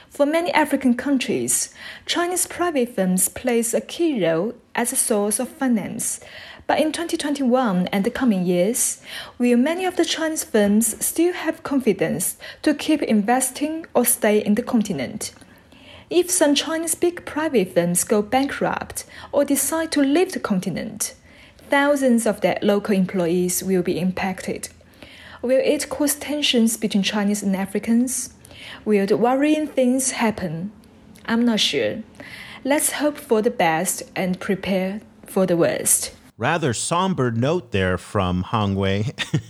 For many African countries, Chinese private firms plays a key role as a source of finance. But in 2021 and the coming years, will many of the Chinese firms still have confidence to keep investing or stay in the continent? If some Chinese big private firms go bankrupt or decide to leave the continent, thousands of their local employees will be impacted. Will it cause tensions between Chinese and Africans? Will the worrying things happen? I'm not sure. Let's hope for the best and prepare for the worst. Rather somber note there from Hangwei.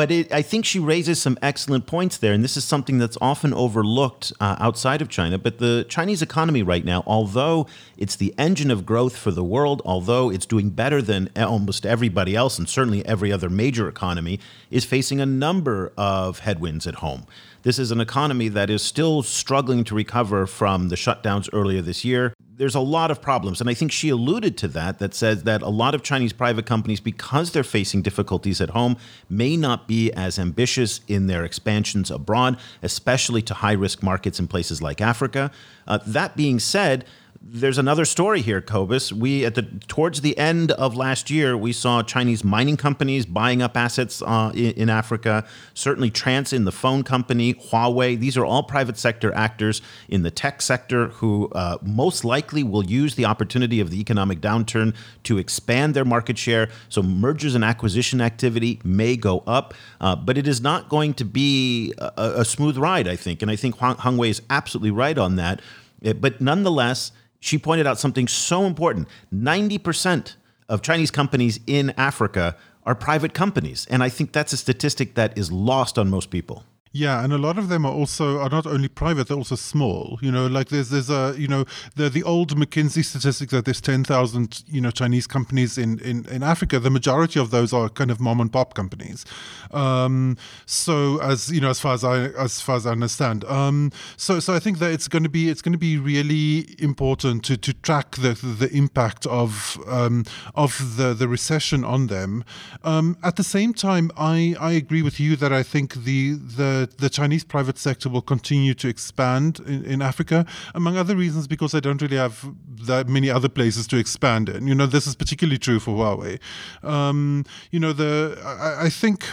But it, I think she raises some excellent points there, and this is something that's often overlooked uh, outside of China. But the Chinese economy right now, although it's the engine of growth for the world, although it's doing better than almost everybody else, and certainly every other major economy, is facing a number of headwinds at home. This is an economy that is still struggling to recover from the shutdowns earlier this year there's a lot of problems. And I think she alluded to that, that says that a lot of Chinese private companies, because they're facing difficulties at home, may not be as ambitious in their expansions abroad, especially to high risk markets in places like Africa. Uh, that being said, there's another story here, Cobus. We at the towards the end of last year, we saw Chinese mining companies buying up assets uh, in, in, Africa. Certainly, Transsion, the phone company, Huawei. These are all private sector actors in the tech sector who uh, most likely will use the opportunity of the economic downturn to expand their market share. So mergers and acquisition activity may go up, uh, but it is not going to be a, a, smooth ride. I think, and I think Hangwei is absolutely right on that. But nonetheless she pointed out something so important 90% of Chinese companies in Africa are private companies. And I think that's a statistic that is lost on most people. Yeah, and a lot of them are also are not only private; they're also small. You know, like there's there's a you know the the old McKinsey statistic that there's ten thousand you know Chinese companies in, in in Africa. The majority of those are kind of mom and pop companies. Um, so as you know, as far as I as far as I understand, um, so so I think that it's going to be it's going to be really important to to track the the impact of um, of the the recession on them. Um, at the same time, I I agree with you that I think the the the Chinese private sector will continue to expand in, in Africa, among other reasons because they don't really have that many other places to expand in. You know, this is particularly true for Huawei. Um, you know, the I, I think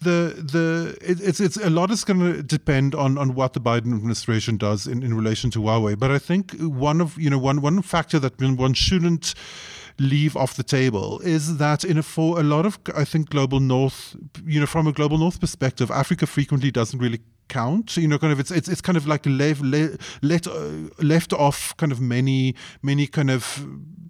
the the it, it's it's a lot is going to depend on on what the Biden administration does in, in relation to Huawei. But I think one of you know one one factor that one shouldn't leave off the table is that in a for a lot of I think global north you know from a global north perspective Africa frequently doesn't really count. You know kind of it's it's, it's kind of like left let, uh, left off kind of many many kind of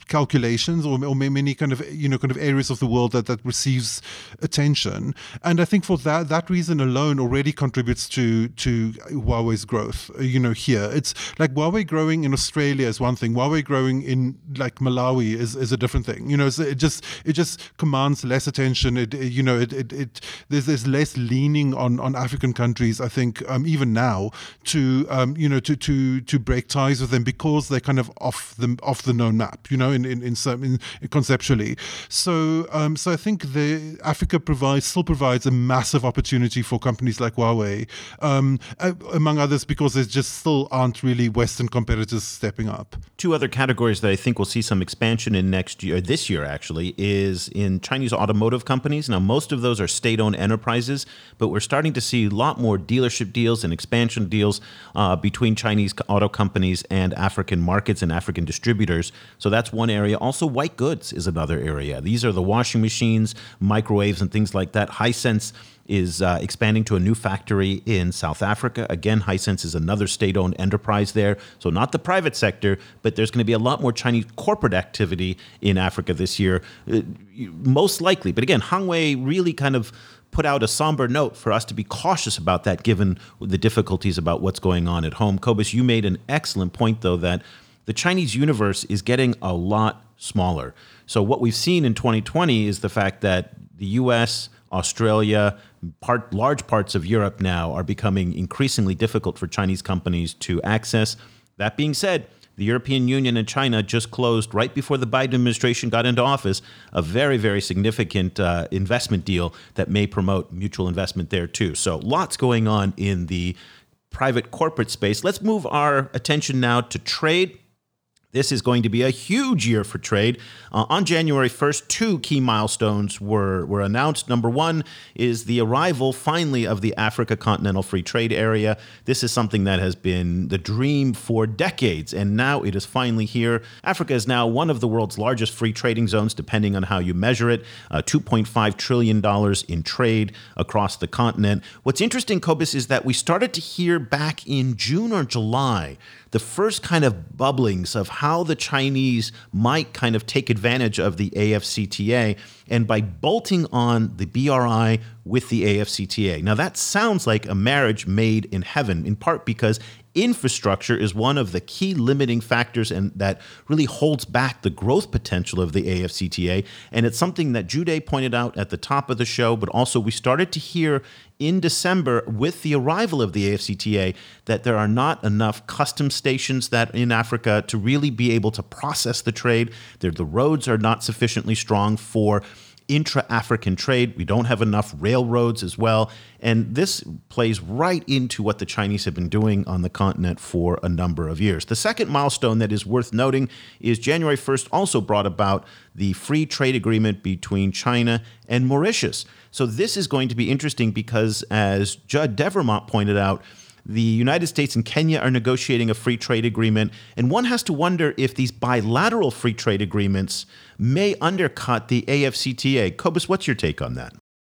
calculations or, or many kind of you know kind of areas of the world that that receives attention. And i think for that that reason alone already contributes to to huawei's growth uh, you know here. It's like huawei growing in australia is one thing. Huawei growing in like malawi is, is a different thing. You know it just it just commands less attention. It you know it, it, it there's there's less leaning on on african countries i think um, even now to um, you know to to to break ties with them because they're kind of off the off the known map you know in in, in some in, conceptually. So um, so I think the Africa provides still provides a massive opportunity for companies like Huawei, um, among others, because there just still aren't really Western competitors stepping up. Two other categories that I think we'll see some expansion in next year, this year actually, is in Chinese automotive companies. Now most of those are state-owned enterprises, but we're starting to see a lot more dealership deals and expansion deals uh, between Chinese auto companies and African markets and African distributors. So that's one area. Also, white goods is another area. These are the washing machines, microwaves, and things like that. Hisense is uh, expanding to a new factory in South Africa. Again, Hisense is another state owned enterprise there. So, not the private sector, but there's going to be a lot more Chinese corporate activity in Africa this year, uh, most likely. But again, Hangwei really kind of put out a somber note for us to be cautious about that given the difficulties about what's going on at home. Cobus, you made an excellent point, though, that the Chinese universe is getting a lot smaller. So what we've seen in 2020 is the fact that the US, Australia, part, large parts of Europe now are becoming increasingly difficult for Chinese companies to access. That being said, the European Union and China just closed right before the Biden administration got into office a very, very significant uh, investment deal that may promote mutual investment there too. So lots going on in the private corporate space. Let's move our attention now to trade. This is going to be a huge year for trade. Uh, on January 1st, two key milestones were, were announced. Number one is the arrival, finally, of the Africa Continental Free Trade Area. This is something that has been the dream for decades, and now it is finally here. Africa is now one of the world's largest free trading zones, depending on how you measure it. Uh, $2.5 trillion in trade across the continent. What's interesting, Cobus, is that we started to hear back in June or July the first kind of bubblings of how the Chinese might kind of take advantage of the AfCFTA and by bolting on the BRI with the AfCFTA. Now, that sounds like a marriage made in heaven, in part because infrastructure is one of the key limiting factors and that really holds back the growth potential of the AfCFTA. And it's something that Gyude pointed out at the top of the show, but also we started to hear in December with the arrival of the AfCFTA that there are not enough custom stations that in Africa to really be able to process the trade. The roads are not sufficiently strong for intra African trade. We don't have enough railroads as well. And this plays right into what the Chinese have been doing on the continent for a number of years. The second milestone that is worth noting is January 1st also brought about the free trade agreement between China and Mauritius. So this is going to be interesting because, as Judd Devermont pointed out, the United States and Kenya are negotiating a free trade agreement, and one has to wonder if these bilateral free trade agreements may undercut the AfCFTA. Cobus, what's your take on that?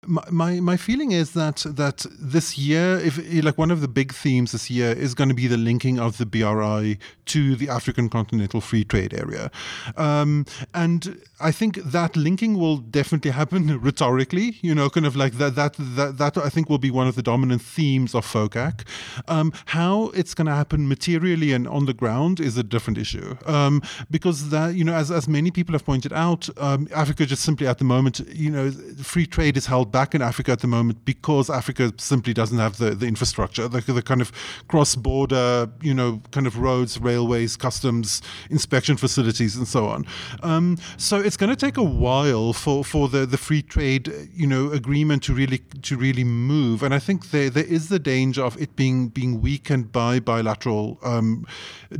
My my feeling is that that this year, if like one of the big themes this year is going to be the linking of the BRI to the African Continental Free Trade Area, um, and I think that linking will definitely happen rhetorically. You know, kind of like that that that, that I think will be one of the dominant themes of FOCAC. Um, how it's going to happen materially and on the ground is a different issue, um, because that you know, as as many people have pointed out, um, Africa just simply at the moment, you know, free trade is held back in Africa at the moment because Africa simply doesn't have the, the infrastructure, the, the kind of cross border, you know, kind of roads, railways, customs, inspection facilities, and so on. Um, so it's going to take a while for, for the, the free trade, you know, agreement to really to really move. And I think there there is the danger of it being being weakened by bilateral um,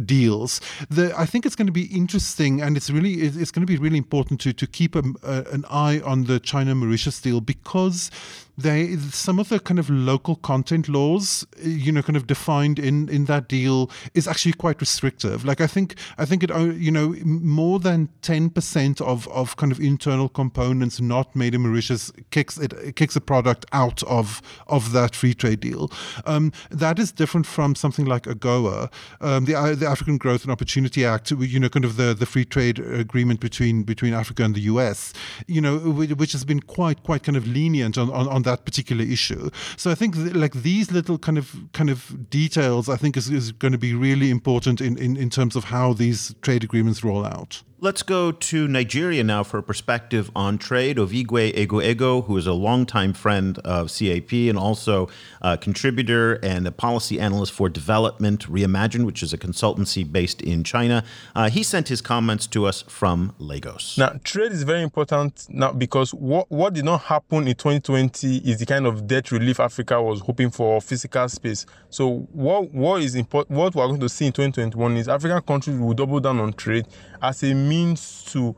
deals. The, I think it's going to be interesting, and it's really it's going to be really important to to keep a, a, an eye on the China Mauritius deal because because they some of the kind of local content laws you know kind of defined in in that deal is actually quite restrictive. Like i think i think it you know more than 10% of of kind of internal components not made in mauritius kicks it, it kicks a product out of of that free trade deal. Um, that is different from something like agoa um, the uh, the african growth and opportunity act you know kind of the the free trade agreement between between africa and the us you know which has been quite quite kind of lenient on on, on that particular issue. So I think th- like these little kind of kind of details, I think is, is going to be really important in, in, in terms of how these trade agreements roll out. Let's go to Nigeria now for a perspective on trade. Ovigwe Eguegu, who is a longtime friend of CAP and also a contributor and a policy analyst for Development Reimagined, which is a consultancy based in China. Uh, he sent his comments to us from Lagos. Now, trade is very important now because what, what did not happen in 2020 is the kind of debt relief Africa was hoping for physical space. So, what, what is important, what we're going to see in 2021 is African countries will double down on trade as a means to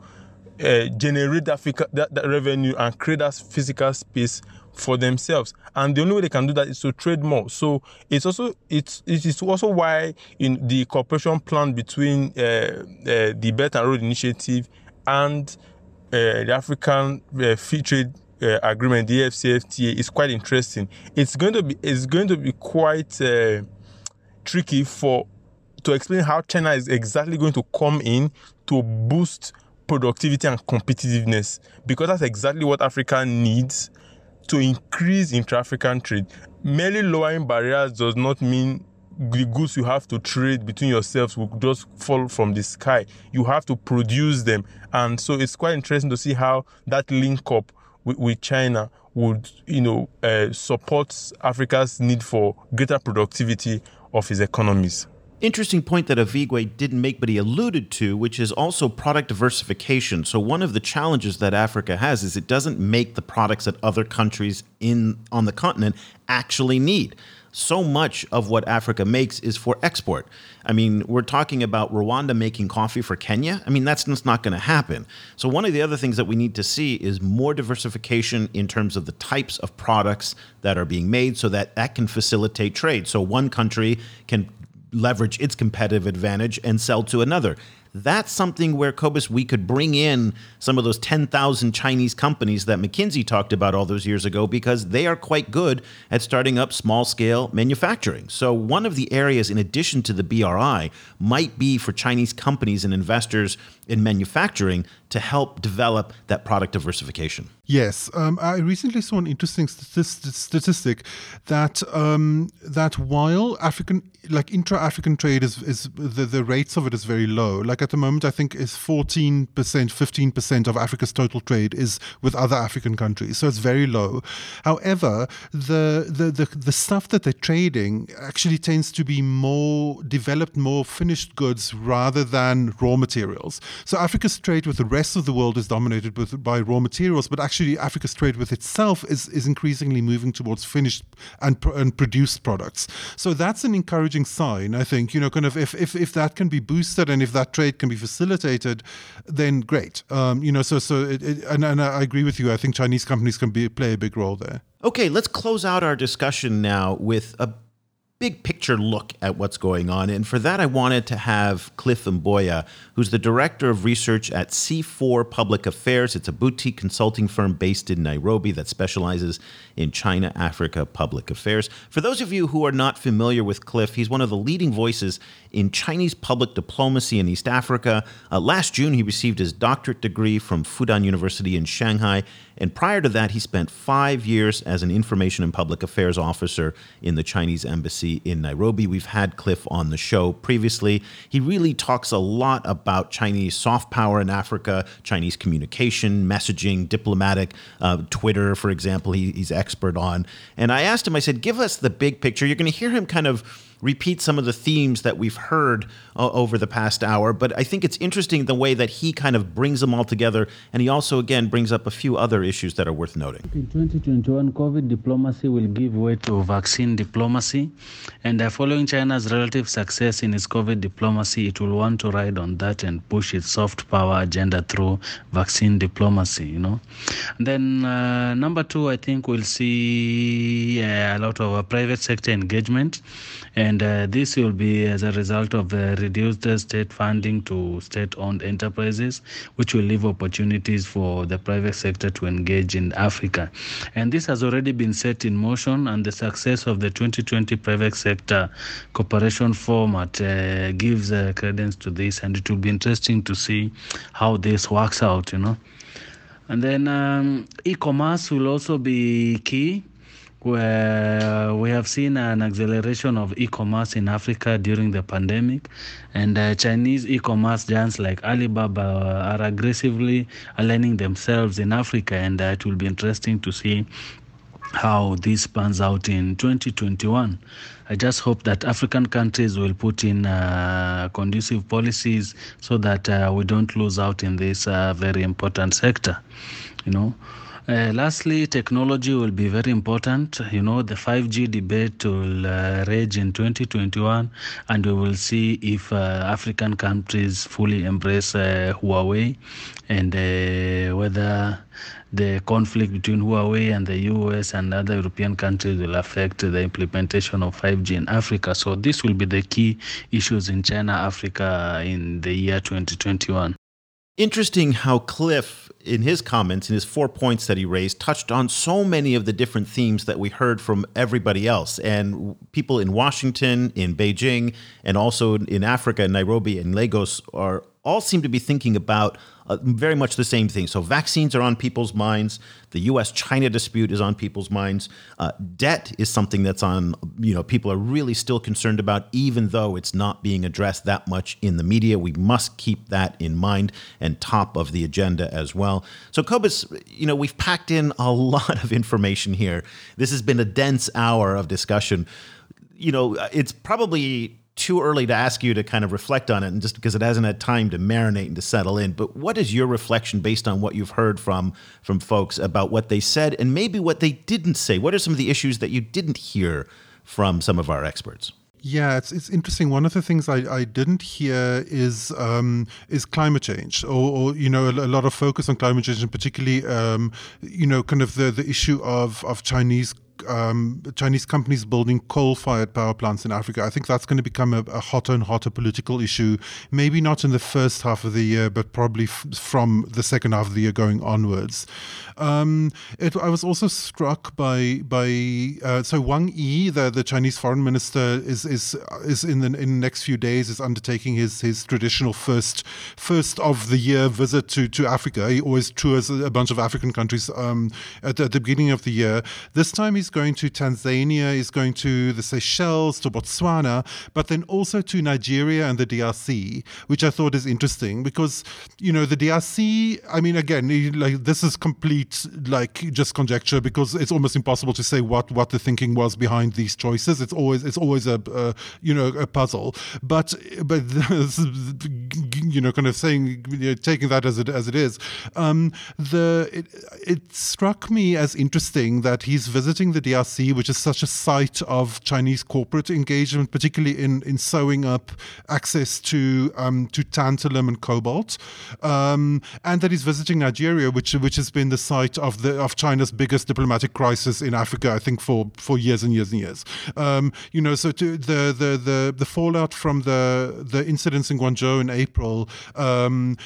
uh, generate that, that, that revenue and create that physical space for themselves. And the only way they can do that is to trade more. So it's also it's it is also why in the cooperation plan between uh, uh, the belt and road initiative and uh, the african free trade agreement the afcfta is quite interesting. It's going to be it's going to be quite tricky for to explain how china is exactly going to come in to boost productivity and competitiveness because that's exactly what Africa needs to increase intra-African trade. Merely lowering barriers does not mean the goods you have to trade between yourselves will just fall from the sky. You have to produce them. And so it's quite interesting to see how that link up with, with China would, you know, uh, support Africa's need for greater productivity of its economies. Interesting point that Ovigwe didn't make, but he alluded to, which is also product diversification. So one of the challenges that Africa has is it doesn't make the products that other countries in on the continent actually need so much of what Africa makes is for export. I mean, we're talking about Rwanda making coffee for Kenya. I mean, that's just not going to happen. So, one of the other things that we need to see is more diversification in terms of the types of products that are being made so that that can facilitate trade. So, one country can leverage its competitive advantage and sell to another that's something where Cobus we could bring in some of those 10,000 Chinese companies that McKinsey talked about all those years ago because they are quite good at starting up small scale manufacturing. So one of the areas in addition to the BRI might be for Chinese companies and investors in manufacturing to help develop that product diversification. Yes, um, I recently saw an interesting statistic that um, that while African like intra-African trade is, is the, the rates of it is very low. Like at the moment, I think is 14%, 15% of Africa's total trade is with other African countries. So it's very low. However, the, the, the, the stuff that they're trading actually tends to be more developed, more finished goods rather than raw materials. So Africa's trade with the rest of the world is dominated with, by raw materials, but actually Africa's trade with itself is, is increasingly moving towards finished and, and produced products. So that's an encouraging sign, I think. You know, kind of if, if, if that can be boosted and if that trade can be facilitated, then great. Um, you know, so so it, it, and, and I agree with you. I think Chinese companies can be play a big role there. Okay, let's close out our discussion now with a big picture look at what's going on. And for that, I wanted to have Cliff Mboya, who's the director of research at C4 Public Affairs. It's a boutique consulting firm based in Nairobi that specializes in China Africa public affairs. For those of you who are not familiar with Cliff, he's one of the leading voices in Chinese public diplomacy in East Africa. Uh, last June, he received his doctorate degree from Fudan University in Shanghai. And prior to that, he spent five years as an information and public affairs officer in the Chinese embassy in Nairobi. We've had Cliff on the show previously. He really talks a lot about Chinese soft power in Africa, Chinese communication, messaging, diplomatic, uh, Twitter, for example, he, he's expert on. And I asked him, I said, give us the big picture. You're going to hear him kind of repeat some of the themes that we've heard uh, over the past hour. But I think it's interesting the way that he kind of brings them all together. And he also, again, brings up a few other issues that are worth noting. In 2021, COVID diplomacy will give way to vaccine diplomacy. And following China's relative success in its COVID diplomacy, it will want to ride on that and push its soft power agenda through vaccine diplomacy, you know. And then uh, number two, I think we'll see uh, a lot of private sector engagement. And uh, this will be as a result of the reduced state funding to state owned enterprises, which will leave opportunities for the private sector to engage in Africa. And this has already been set in motion, and the success of the 2020 private sector cooperation format uh, gives uh, credence to this, and it will be interesting to see how this works out, you know. And then um, e commerce will also be key where we have seen an acceleration of e-commerce in Africa during the pandemic, and uh, Chinese e-commerce giants like Alibaba are aggressively aligning themselves in Africa, and uh, it will be interesting to see how this pans out in 2021. I just hope that African countries will put in uh, conducive policies so that uh, we don't lose out in this uh, very important sector. You know. Uh, lastly, technology will be very important. You know, the 5G debate will uh, rage in 2021, and we will see if uh, African countries fully embrace uh, Huawei and uh, whether the conflict between Huawei and the US and other European countries will affect the implementation of 5G in Africa. So, this will be the key issues in China Africa in the year 2021. Interesting how Cliff, in his comments, in his four points that he raised, touched on so many of the different themes that we heard from everybody else. And people in Washington, in Beijing, and also in Africa, Nairobi, and Lagos are all seem to be thinking about uh, very much the same thing. So vaccines are on people's minds. The U.S.-China dispute is on people's minds. Uh, debt is something that's on. You know, people are really still concerned about, even though it's not being addressed that much in the media. We must keep that in mind and top of the agenda as well. So, Cobus, you know, we've packed in a lot of information here. This has been a dense hour of discussion. You know, it's probably too early to ask you to kind of reflect on it, and just because it hasn't had time to marinate and to settle in. But what is your reflection based on what you've heard from from folks about what they said and maybe what they didn't say? What are some of the issues that you didn't hear from some of our experts? Yeah, it's it's interesting. One of the things I, I didn't hear is um, is climate change, or, or you know, a, a, lot of focus on climate change, and particularly um, you know, kind of the the issue of of Chinese um, Chinese companies building coal-fired power plants in Africa. I think that's going to become a, a, hotter and hotter political issue. Maybe not in the first half of the year, but probably f- from the second half of the year going onwards. Um, it, I was also struck by by uh, so Wang Yi, the, the Chinese foreign minister, is is is in the in the next few days is undertaking his his traditional first first of the year visit to to Africa. He always tours a bunch of African countries um, at, at the beginning of the year. This time he's going to Tanzania, is going to the Seychelles, to Botswana, but then also to Nigeria and the DRC, which I thought is interesting because you know the DRC. I mean, again, like this is complete like just conjecture because it's almost impossible to say what what the thinking was behind these choices. It's always it's always a, a you know a puzzle, but but you know kind of saying you know, taking that as it as it is, um, the it, it struck me as interesting that he's visiting the the DRC, which is such a site of Chinese corporate engagement, particularly in, in sewing up access to um, to tantalum and cobalt, um, and that he's visiting Nigeria, which which has been the site of the of China's biggest diplomatic crisis in Africa, I think for for years and years and years. Um, you know, so the the the the fallout from the the incidents in Guangzhou in April um,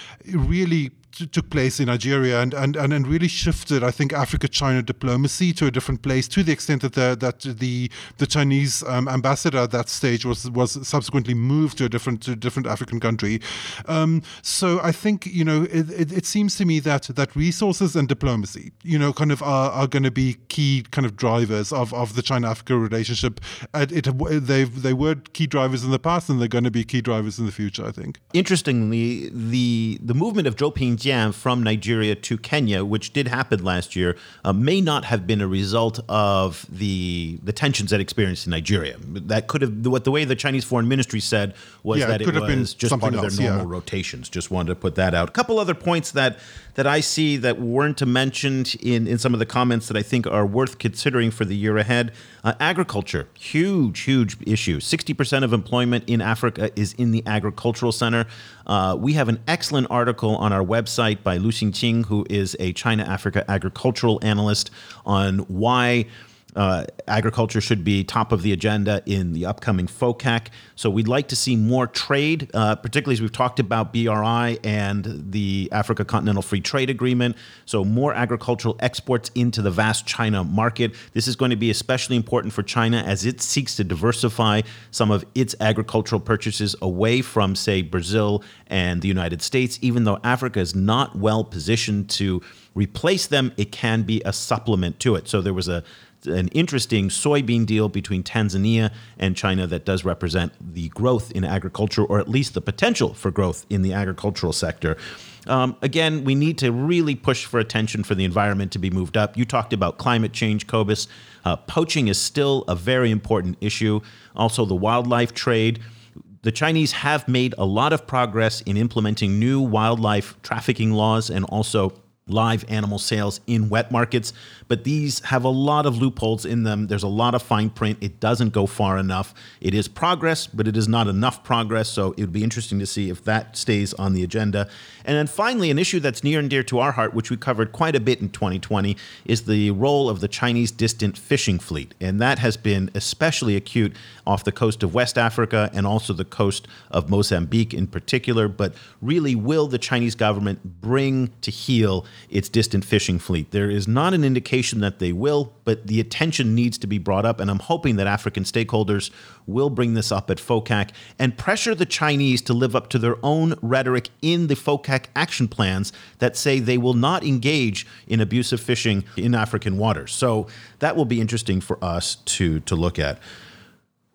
took place in Nigeria and, and, and, and really shifted, I think, Africa-China diplomacy to a different place to the extent that the, that the the Chinese um, ambassador at that stage was was subsequently moved to a different to a different African country. Um, so I think you know it, it, it, seems to me that that resources and diplomacy, you know, kind of are, are going to be key kind of drivers of, of the China-Africa relationship. And it they they were key drivers in the past, and they're going to be key drivers in the future. I think. Interestingly, the the movement of Zhou Ping From Nigeria to Kenya, which did happen last year, uh, may not have been a result of the the tensions that experienced in Nigeria. That could have what the way the Chinese foreign ministry said was yeah, that it, it was just part of else, their normal yeah. rotations. Just wanted to put that out. A couple other points that that I see that weren't mentioned in in some of the comments that I think are worth considering for the year ahead. Uh, agriculture, huge, huge issue. Sixty percent of employment in Africa is in the agricultural center. Uh, we have an excellent article on our website by Lu Xingqing, who is a China Africa agricultural analyst, on why uh, agriculture should be top of the agenda in the upcoming FOCAC. So we'd like to see more trade, uh, particularly as we've talked about BRI and the Africa Continental Free Trade Agreement. So more agricultural exports into the vast China market. This is going to be especially important for China as it seeks to diversify some of its agricultural purchases away from, say, Brazil and the United States. Even though Africa is not well positioned to replace them, it can be a supplement to it. So there was a an interesting soybean deal between Tanzania and China that does represent the growth in agriculture, or at least the potential for growth in the agricultural sector. Um, again, we need to really push for attention for the environment to be moved up. You talked about climate change, Cobus. Uh, poaching is still a very important issue. Also, the wildlife trade. The Chinese have made a lot of progress in implementing new wildlife trafficking laws and also live animal sales in wet markets, but these have a lot of loopholes in them. There's a lot of fine print. It doesn't go far enough. It is progress, but it is not enough progress. So it would be interesting to see if that stays on the agenda. And then finally, an issue that's near and dear to our heart, which we covered quite a bit in 2020, is the role of the Chinese distant fishing fleet. And that has been especially acute off the coast of West Africa and also the coast of Mozambique in particular. But really, will the Chinese government bring to heel its distant fishing fleet? There is not an indication that they will, but the attention needs to be brought up. And I'm hoping that African stakeholders will bring this up at FOCAC and pressure the Chinese to live up to their own rhetoric in the FOCAC action plans that say they will not engage in abusive fishing in African waters. So that will be interesting for us to, to look at.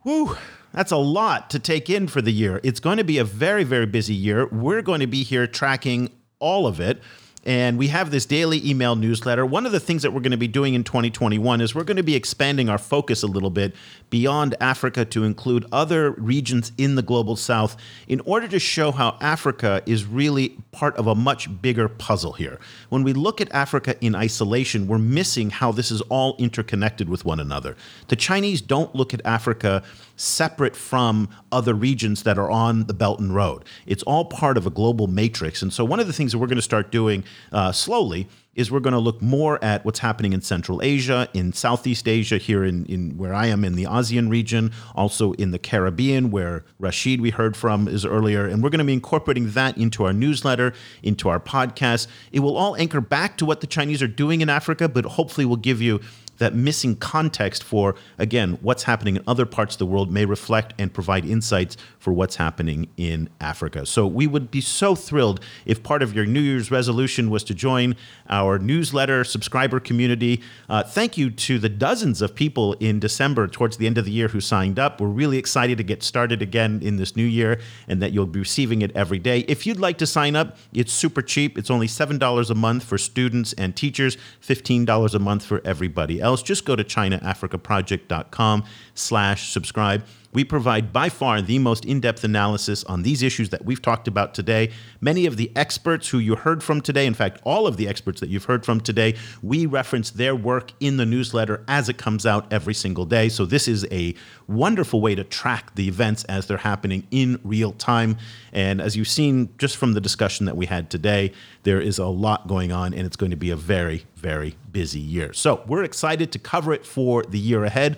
Whew. That's a lot to take in for the year. It's going to be a very, very busy year. We're going to be here tracking all of it. And we have this daily email newsletter. One of the things that we're going to be doing in 2021 is we're going to be expanding our focus a little bit beyond Africa to include other regions in the global south in order to show how Africa is really part of a much bigger puzzle here. When we look at Africa in isolation, we're missing how this is all interconnected with one another. The Chinese don't look at Africa separate from other regions that are on the Belt and Road. It's all part of a global matrix. And so, one of the things that we're going to start doing uh, slowly is we're going to look more at what's happening in Central Asia, in Southeast Asia, here in, in where I am in the ASEAN region, also in the Caribbean, where Rasheed we heard from is earlier. And we're going to be incorporating that into our newsletter, into our podcast. It will all anchor back to what the Chinese are doing in Africa, but hopefully will give you that missing context for, again, what's happening in other parts of the world may reflect and provide insights for what's happening in Africa. So we would be so thrilled if part of your New Year's resolution was to join our newsletter subscriber community. Uh, thank you to the dozens of people in December towards the end of the year who signed up. We're really excited to get started again in this new year and that you'll be receiving it every day. If you'd like to sign up, it's super cheap. It's only $7 a month for students and teachers, $15 a month for everybody else else, just go to ChinaAfricaProject.com slash subscribe. We provide by far the most in depth analysis on these issues that we've talked about today. Many of the experts who you heard from today, in fact, all of the experts that you've heard from today, we reference their work in the newsletter as it comes out every single day. So, this is a wonderful way to track the events as they're happening in real time. And as you've seen just from the discussion that we had today, there is a lot going on, and it's going to be a very, very busy year. So, we're excited to cover it for the year ahead.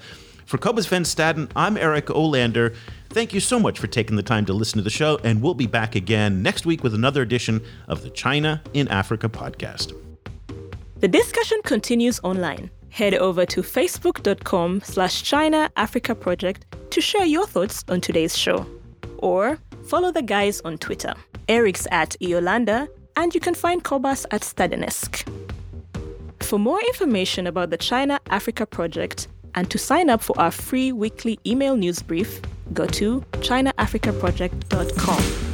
For Cobus Van Staden, I'm Eric Olander. Thank you so much for taking the time to listen to the show, and we'll be back again next week with another edition of the China in Africa podcast. The discussion continues online. Head over to facebook.com slash China Africa Project to share your thoughts on today's show. Or follow the guys on Twitter. Eric's at Eolander, and you can find Cobus at Stadenesque. For more information about the China Africa Project, and to sign up for our free weekly email news brief, go to ChinaAfricaProject.com.